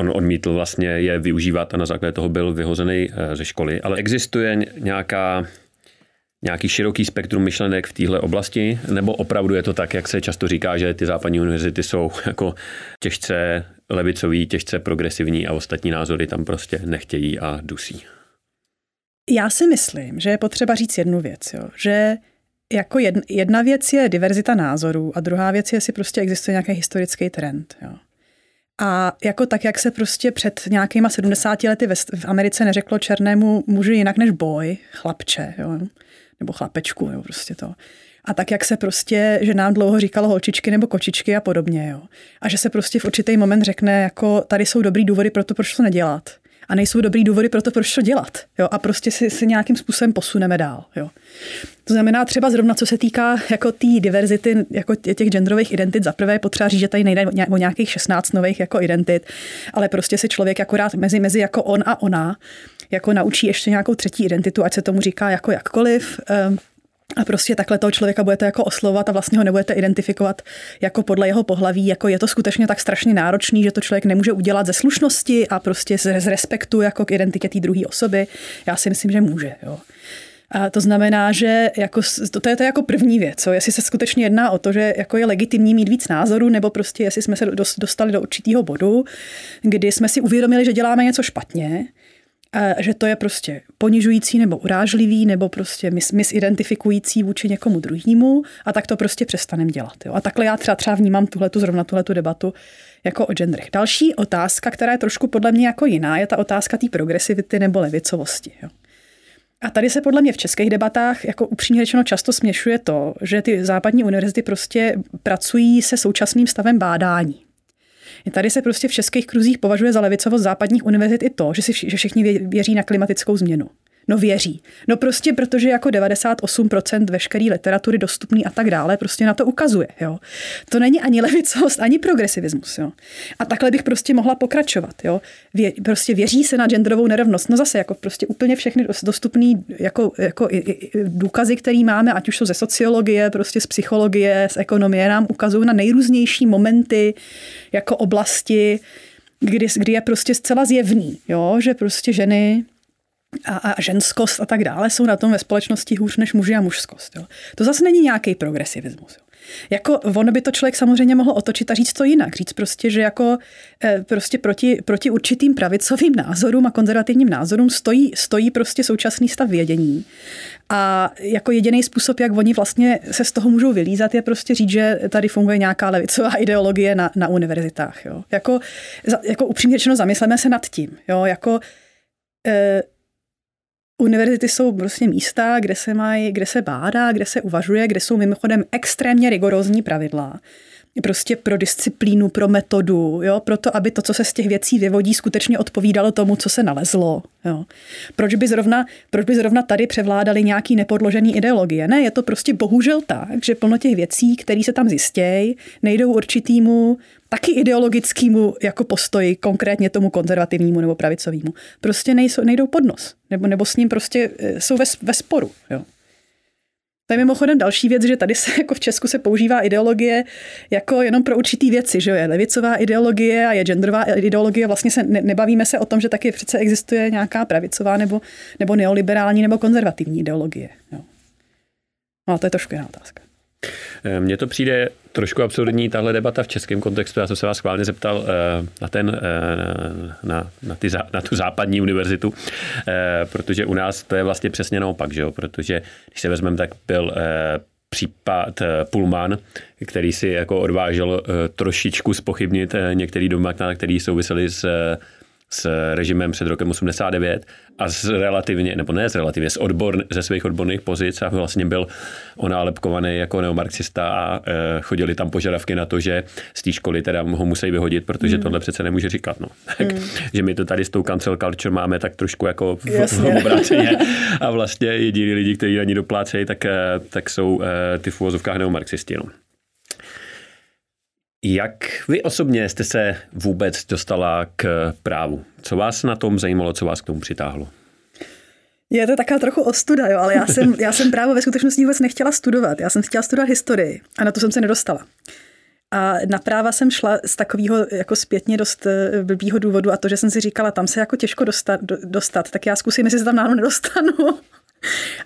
On odmítl vlastně je využívat a na základě toho byl vyhozený eh, ze školy. Ale existuje nějaká, nějaký široký spektrum myšlenek v téhle oblasti, nebo opravdu je to tak, jak se často říká, že ty západní univerzity jsou jako těžce levicový, těžce progresivní a ostatní názory tam prostě nechtějí a dusí? Já si myslím, že je potřeba říct jednu věc, jo, že jako jedna, věc je diverzita názorů a druhá věc je, jestli prostě existuje nějaký historický trend. Jo. A jako tak, jak se prostě před nějakýma 70 lety v Americe neřeklo černému muži jinak než boj, chlapče, jo, nebo chlapečku, jo, prostě to. A tak, jak se prostě, že nám dlouho říkalo holčičky nebo kočičky a podobně, jo. A že se prostě v určitý moment řekne, jako tady jsou dobrý důvody pro to, proč to nedělat a nejsou dobrý důvody pro to, proč to dělat. Jo? A prostě si, si nějakým způsobem posuneme dál. Jo? To znamená třeba zrovna, co se týká jako té diverzity, jako těch genderových identit, za prvé potřeba říct, že tady nejde o nějakých 16 nových jako identit, ale prostě si člověk akorát mezi, mezi jako on a ona jako naučí ještě nějakou třetí identitu, ať se tomu říká jako jakkoliv. Ehm, a prostě takhle toho člověka budete jako oslovat a vlastně ho nebudete identifikovat jako podle jeho pohlaví, jako je to skutečně tak strašně náročný, že to člověk nemůže udělat ze slušnosti a prostě z respektu jako k identitě té druhé osoby. Já si myslím, že může. Jo. A to znamená, že jako, to, je to jako první věc, co, jestli se skutečně jedná o to, že jako je legitimní mít víc názorů, nebo prostě jestli jsme se dostali do určitého bodu, kdy jsme si uvědomili, že děláme něco špatně, že to je prostě ponižující nebo urážlivý nebo prostě mis, misidentifikující vůči někomu druhému a tak to prostě přestaneme dělat. Jo. A takhle já třeba, třeba vnímám tuhletu, zrovna tuhletu debatu jako o genderech. Další otázka, která je trošku podle mě jako jiná, je ta otázka té progresivity nebo levicovosti. Jo. A tady se podle mě v českých debatách jako upřímně řečeno často směšuje to, že ty západní univerzity prostě pracují se současným stavem bádání. Tady se prostě v českých kruzích považuje za levicovost západních univerzit i to, že, si, že všichni věří na klimatickou změnu. No věří. No prostě protože jako 98% veškeré literatury dostupný a tak dále prostě na to ukazuje. Jo. To není ani levicost, ani progresivismus. Jo. A takhle bych prostě mohla pokračovat. Jo. Vě, prostě věří se na genderovou nerovnost. No zase jako prostě úplně všechny dostupné jako, jako i, i, důkazy, které máme, ať už jsou ze sociologie, prostě z psychologie, z ekonomie, nám ukazují na nejrůznější momenty jako oblasti, kdy, kdy je prostě zcela zjevný, jo, že prostě ženy a, a ženskost a tak dále jsou na tom ve společnosti hůř než muži a mužskost. Jo. To zase není nějaký progresivismus. Jo. Jako on by to člověk samozřejmě mohl otočit a říct to jinak. Říct prostě, že jako eh, prostě proti, proti určitým pravicovým názorům a konzervativním názorům stojí, stojí prostě současný stav vědění. A jako jediný způsob, jak oni vlastně se z toho můžou vylízat, je prostě říct, že tady funguje nějaká levicová ideologie na, na univerzitách. Jo. Jako, jako upřímně řečeno, zamysleme se nad tím. Jo. Jako, eh, Univerzity jsou prostě místa, kde se, mají, kde se bádá, kde se uvažuje, kde jsou mimochodem extrémně rigorózní pravidla prostě pro disciplínu, pro metodu, jo, pro to, aby to, co se z těch věcí vyvodí, skutečně odpovídalo tomu, co se nalezlo. Jo. Proč, by zrovna, proč by zrovna tady převládaly nějaký nepodložený ideologie? Ne, je to prostě bohužel tak, že plno těch věcí, které se tam zjistějí, nejdou určitýmu taky ideologickému jako postoji, konkrétně tomu konzervativnímu nebo pravicovému. Prostě nejsou, nejdou pod nos, nebo, nebo s ním prostě e, jsou ve, ve sporu. Jo. To je mimochodem další věc, že tady se jako v Česku se používá ideologie jako jenom pro určitý věci, že je levicová ideologie a je genderová ideologie. Vlastně se ne, nebavíme se o tom, že taky přece existuje nějaká pravicová nebo, nebo neoliberální nebo konzervativní ideologie. Jo. No a to je trošku jiná otázka. Eh, mně to přijde trošku absurdní, tahle debata v českém kontextu. Já jsem se vás schválně zeptal eh, na, ten, eh, na, na, ty, na tu západní univerzitu, protože u nás to je vlastně přesně naopak, že jo? protože když se vezmeme, tak byl případ Pullman, který si jako odvážel trošičku spochybnit některý dogmata, který souvisely s s režimem před rokem 89 a z relativně, nebo ne z relativně, z odbor, ze svých odborných pozic a vlastně byl onálepkovaný jako neomarxista a e, chodili tam požadavky na to, že z té školy teda ho musí vyhodit, protože mm. tohle přece nemůže říkat. No. Tak, mm. že my to tady s tou cancel culture máme tak trošku jako v, v obráceně a vlastně jediní lidi, kteří na ní doplácejí, tak, e, tak jsou e, ty v úvozovkách neomarxisti. No. Jak vy osobně jste se vůbec dostala k právu? Co vás na tom zajímalo, co vás k tomu přitáhlo? Je to taková trochu ostuda, jo, ale já jsem, já jsem právo ve skutečnosti vůbec nechtěla studovat. Já jsem chtěla studovat historii a na to jsem se nedostala. A na práva jsem šla z takového jako zpětně dost eh, blbýho důvodu a to, že jsem si říkala, tam se jako těžko dostat, dostat tak já zkusím, jestli se tam náhodou nedostanu.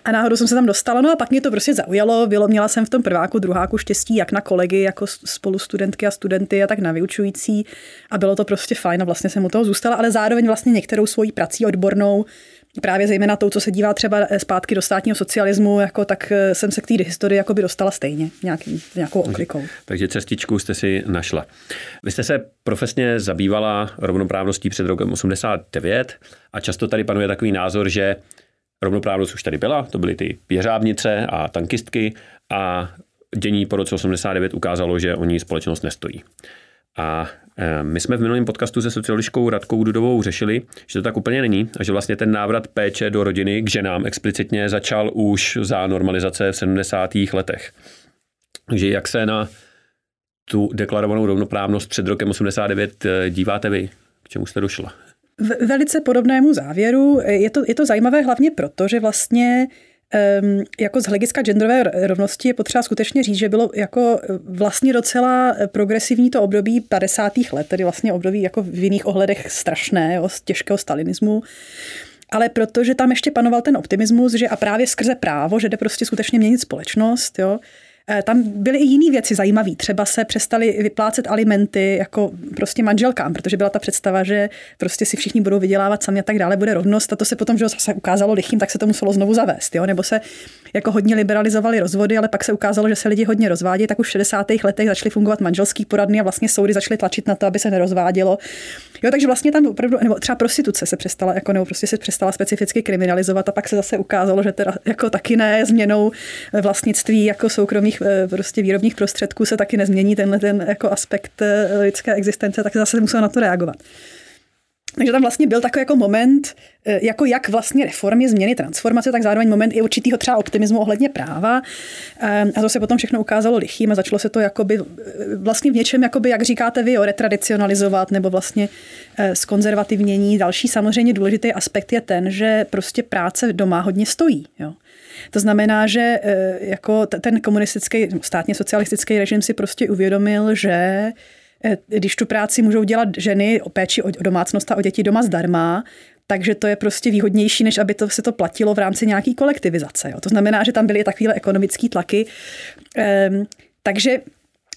A náhodou jsem se tam dostala, no a pak mě to prostě zaujalo. Bylo, měla jsem v tom prváku, druháku štěstí, jak na kolegy, jako spolustudentky a studenty, a tak na vyučující. A bylo to prostě fajn a vlastně jsem u toho zůstala, ale zároveň vlastně některou svojí prací odbornou právě zejména tou, co se dívá třeba zpátky do státního socialismu, jako tak jsem se k té historii jako by dostala stejně, nějaký, nějakou oklikou. Takže cestičku jste si našla. Vy jste se profesně zabývala rovnoprávností před rokem 89 a často tady panuje takový názor, že rovnoprávnost už tady byla, to byly ty věřávnice a tankistky a dění po roce 89 ukázalo, že o ní společnost nestojí. A e, my jsme v minulém podcastu se sociologičkou Radkou Dudovou řešili, že to tak úplně není a že vlastně ten návrat péče do rodiny k ženám explicitně začal už za normalizace v 70. letech. Takže jak se na tu deklarovanou rovnoprávnost před rokem 89 e, díváte vy? K čemu jste došla? Velice podobnému závěru. Je to, je to zajímavé hlavně proto, že vlastně Um, jako z hlediska genderové rovnosti je potřeba skutečně říct, že bylo jako vlastně docela progresivní to období 50. let, tedy vlastně období jako v jiných ohledech strašné, jo, z těžkého stalinismu. Ale protože tam ještě panoval ten optimismus, že a právě skrze právo, že jde prostě skutečně měnit společnost, jo, tam byly i jiné věci zajímavé. Třeba se přestali vyplácet alimenty jako prostě manželkám, protože byla ta představa, že prostě si všichni budou vydělávat sami a tak dále, bude rovnost. A to se potom, že se ukázalo lichým, tak se to muselo znovu zavést. Jo? Nebo se jako hodně liberalizovali rozvody, ale pak se ukázalo, že se lidi hodně rozvádí, tak už v 60. letech začaly fungovat manželský poradny a vlastně soudy začaly tlačit na to, aby se nerozvádělo. Jo, takže vlastně tam opravdu, nebo třeba prostituce se přestala, jako, nebo prostě se přestala specificky kriminalizovat a pak se zase ukázalo, že teda jako taky ne změnou vlastnictví jako soukromých eh, prostě výrobních prostředků se taky nezmění tenhle ten jako aspekt eh, lidské existence, tak zase muselo na to reagovat. Takže tam vlastně byl takový jako moment, eh, jako jak vlastně reformy, změny, transformace, tak zároveň moment i určitýho třeba optimismu ohledně práva. Eh, a to se potom všechno ukázalo lichým a začalo se to jakoby, eh, vlastně v něčem, jakoby, jak říkáte vy, o retradicionalizovat nebo vlastně skonzervativnění. Další samozřejmě důležitý aspekt je ten, že prostě práce doma hodně stojí. Jo. To znamená, že jako ten komunistický, státně socialistický režim si prostě uvědomil, že když tu práci můžou dělat ženy o péči o domácnost a o děti doma zdarma, takže to je prostě výhodnější, než aby to se to platilo v rámci nějaký kolektivizace. Jo. To znamená, že tam byly takovéhle ekonomické tlaky. Ehm, takže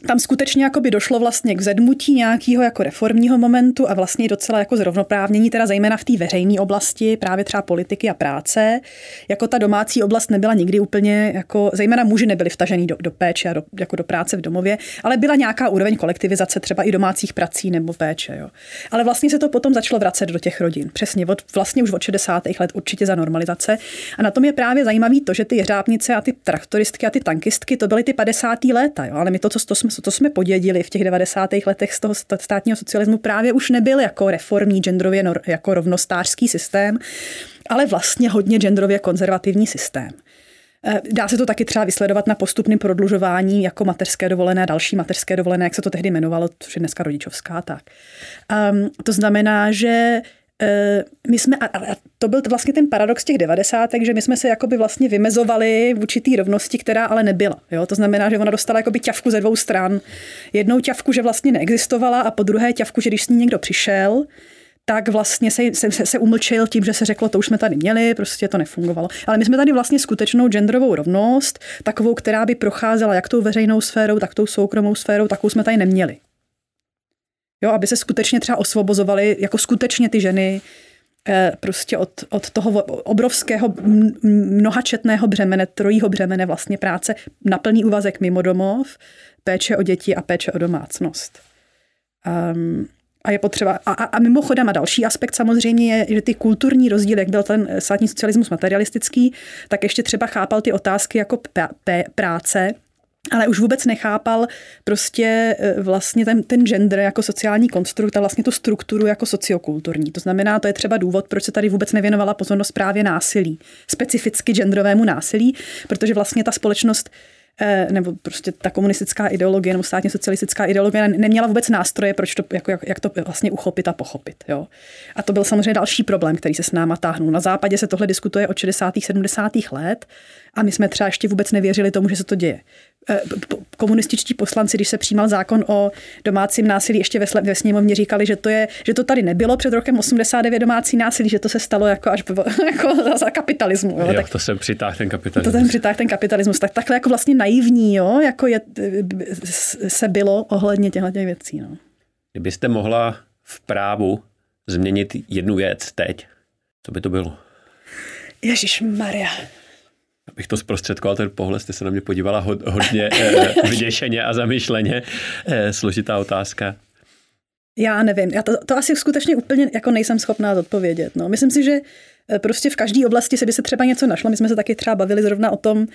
tam skutečně jako by došlo vlastně k zedmutí nějakého jako reformního momentu a vlastně docela jako zrovnoprávnění, teda zejména v té veřejné oblasti, právě třeba politiky a práce. Jako ta domácí oblast nebyla nikdy úplně, jako zejména muži nebyli vtažený do, do péče a do, jako do práce v domově, ale byla nějaká úroveň kolektivizace třeba i domácích prací nebo péče. Jo. Ale vlastně se to potom začalo vracet do těch rodin. Přesně, od, vlastně už od 60. let určitě za normalizace. A na tom je právě zajímavý to, že ty jeřábnice a ty traktoristky a ty tankistky, to byly ty 50. léta, jo. ale my to, co to jsme, to jsme podědili v těch 90. letech z toho státního socialismu, právě už nebyl jako reformní genderově jako rovnostářský systém, ale vlastně hodně genderově konzervativní systém. Eh, dá se to taky třeba vysledovat na postupném prodlužování jako mateřské dovolené, další mateřské dovolené, jak se to tehdy jmenovalo, což je dneska rodičovská. Tak. Um, to znamená, že my jsme, a to byl vlastně ten paradox těch 90. že my jsme se jakoby vlastně vymezovali v určitý rovnosti, která ale nebyla. Jo? To znamená, že ona dostala jakoby ťavku ze dvou stran. Jednou ťavku, že vlastně neexistovala a po druhé ťavku, že když s ní někdo přišel, tak vlastně se, se, se umlčil tím, že se řeklo, to už jsme tady měli, prostě to nefungovalo. Ale my jsme tady vlastně skutečnou genderovou rovnost, takovou, která by procházela jak tou veřejnou sférou, tak tou soukromou sférou, takovou jsme tady neměli. Jo, aby se skutečně třeba osvobozovaly jako skutečně ty ženy eh, prostě od, od toho obrovského mnohačetného břemene, trojího břemene vlastně práce na plný úvazek mimo domov, péče o děti a péče o domácnost. Um, a je potřeba. A, a, a mimochodem, a další aspekt samozřejmě je, že ty kulturní rozdíly, jak byl ten státní socialismus materialistický, tak ještě třeba chápal ty otázky jako p- p- práce, ale už vůbec nechápal prostě e, vlastně ten, ten gender jako sociální konstrukt a vlastně tu strukturu jako sociokulturní. To znamená, to je třeba důvod, proč se tady vůbec nevěnovala pozornost právě násilí, specificky genderovému násilí, protože vlastně ta společnost e, nebo prostě ta komunistická ideologie nebo státně socialistická ideologie neměla vůbec nástroje, proč to, jako, jak, jak to vlastně uchopit a pochopit. Jo. A to byl samozřejmě další problém, který se s náma táhnul. Na západě se tohle diskutuje od 60. 70. let a my jsme třeba ještě vůbec nevěřili tomu, že se to děje. Eh, komunističtí poslanci, když se přijímal zákon o domácím násilí, ještě ve, ve sněmovně říkali, že to, je, že to tady nebylo před rokem 89 domácí násilí, že to se stalo jako až jako za, kapitalismu. Jo. jo tak, to se přitáhl ten kapitalismus. To ten přitáhl ten kapitalismus. Tak takhle jako vlastně naivní, jo, jako je, se bylo ohledně těchto těch věcí. No. Kdybyste mohla v právu změnit jednu věc teď, co by to bylo? Ježíš Maria. Abych to zprostředkoval, ten pohled, jste se na mě podívala hodně eh, vyděšeně a zamýšleně. Eh, složitá otázka. Já nevím, já to, to asi skutečně úplně jako nejsem schopná odpovědět. No. Myslím si, že prostě v každé oblasti se by se třeba něco našlo. My jsme se taky třeba bavili zrovna o tom,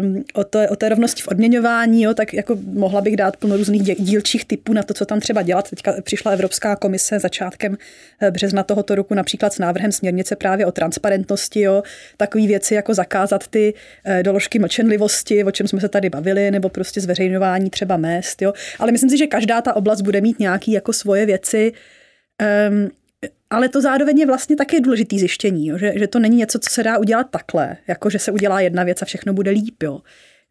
um, o, to, o té rovnosti v odměňování, jo, tak jako mohla bych dát plno různých dílčích typů na to, co tam třeba dělat. Teďka přišla Evropská komise začátkem eh, března tohoto roku například s návrhem směrnice právě o transparentnosti, jo, takové věci jako zakázat ty uh, doložky mlčenlivosti, o čem jsme se tady bavili, nebo prostě zveřejňování třeba mest, jo. Ale myslím si, že každá ta oblast bude mít nějaký jako svoje věci, um, ale to zároveň je vlastně také důležitý zjištění, jo, že, že to není něco, co se dá udělat takhle, jako že se udělá jedna věc a všechno bude líp. Jo.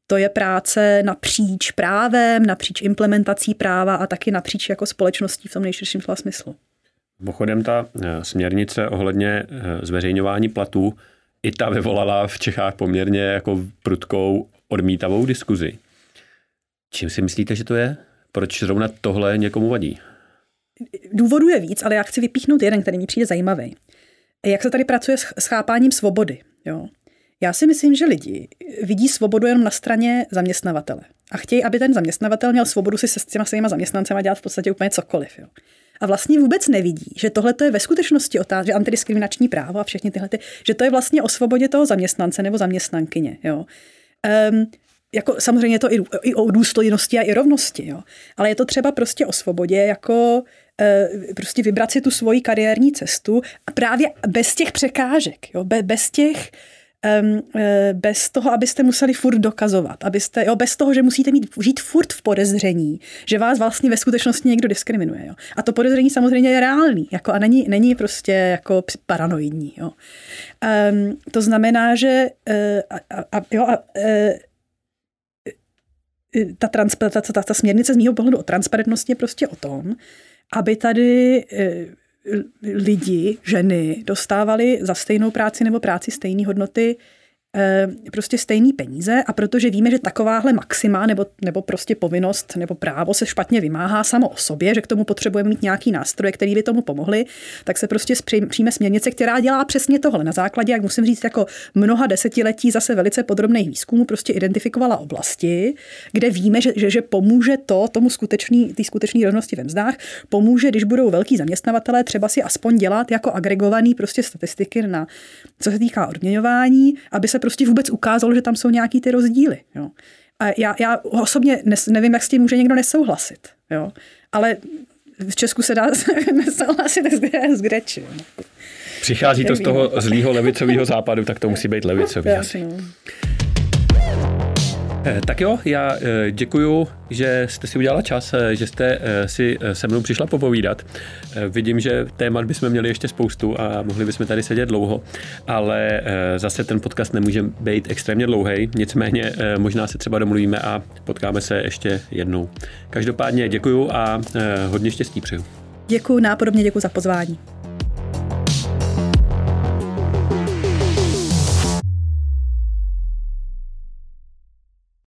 To je práce napříč právem, napříč implementací práva a taky napříč jako společností v tom nejširším slova smyslu. Mimochodem ta eh, směrnice ohledně eh, zveřejňování platů i ta vyvolala v Čechách poměrně jako prudkou odmítavou diskuzi. Čím si myslíte, že to je? Proč zrovna tohle někomu vadí? Důvodů je víc, ale já chci vypíchnout jeden, který mi přijde zajímavý. Jak se tady pracuje s chápáním svobody? Jo? Já si myslím, že lidi vidí svobodu jenom na straně zaměstnavatele. A chtějí, aby ten zaměstnavatel měl svobodu si se s těma svýma zaměstnancema dělat v podstatě úplně cokoliv. Jo? A vlastně vůbec nevidí, že tohle je ve skutečnosti otázka, že antidiskriminační právo a všechny tyhle, ty, že to je vlastně o svobodě toho zaměstnance nebo zaměstnankyně. Jo? Um, jako samozřejmě to i, i o důstojnosti a i rovnosti, jo. ale je to třeba prostě o svobodě, jako e, prostě vybrat si tu svoji kariérní cestu a právě bez těch překážek, jo, Be, bez těch um, bez toho, abyste museli furt dokazovat, abyste, jo, bez toho, že musíte mít, žít furt v podezření, že vás vlastně ve skutečnosti někdo diskriminuje. Jo. A to podezření samozřejmě je reálný jako, a není, není prostě jako paranoidní. Jo. Um, to znamená, že uh, a, a, jo, a, uh, ta, ta, ta, ta směrnice z mého pohledu o transparentnosti je prostě o tom, aby tady e, lidi, ženy dostávali za stejnou práci nebo práci stejné hodnoty prostě stejný peníze a protože víme, že takováhle maxima nebo, nebo prostě povinnost nebo právo se špatně vymáhá samo o sobě, že k tomu potřebujeme mít nějaký nástroje, který by tomu pomohly, tak se prostě přijme směrnice, která dělá přesně tohle. Na základě, jak musím říct, jako mnoha desetiletí zase velice podrobných výzkumů prostě identifikovala oblasti, kde víme, že, že, že pomůže to tomu skutečný, té skutečné rovnosti ve mzdách, pomůže, když budou velký zaměstnavatelé třeba si aspoň dělat jako agregovaný prostě statistiky na, co se týká odměňování, aby se prostě vůbec ukázalo, že tam jsou nějaký ty rozdíly. Jo. A já, já osobně nes, nevím, jak s tím může někdo nesouhlasit. Jo. Ale v Česku se dá nesouhlasit s, Grečem. Přichází to z toho zlýho levicového západu, tak to musí být levicový asi. No. Eh, tak jo, já eh, děkuju, že jste si udělala čas, eh, že jste si se mnou přišla popovídat. Vidím, že témat bychom měli ještě spoustu a mohli bychom tady sedět dlouho, ale zase ten podcast nemůže být extrémně dlouhý, nicméně možná se třeba domluvíme a potkáme se ještě jednou. Každopádně děkuju a hodně štěstí přeju. Děkuju, nápodobně děkuji za pozvání.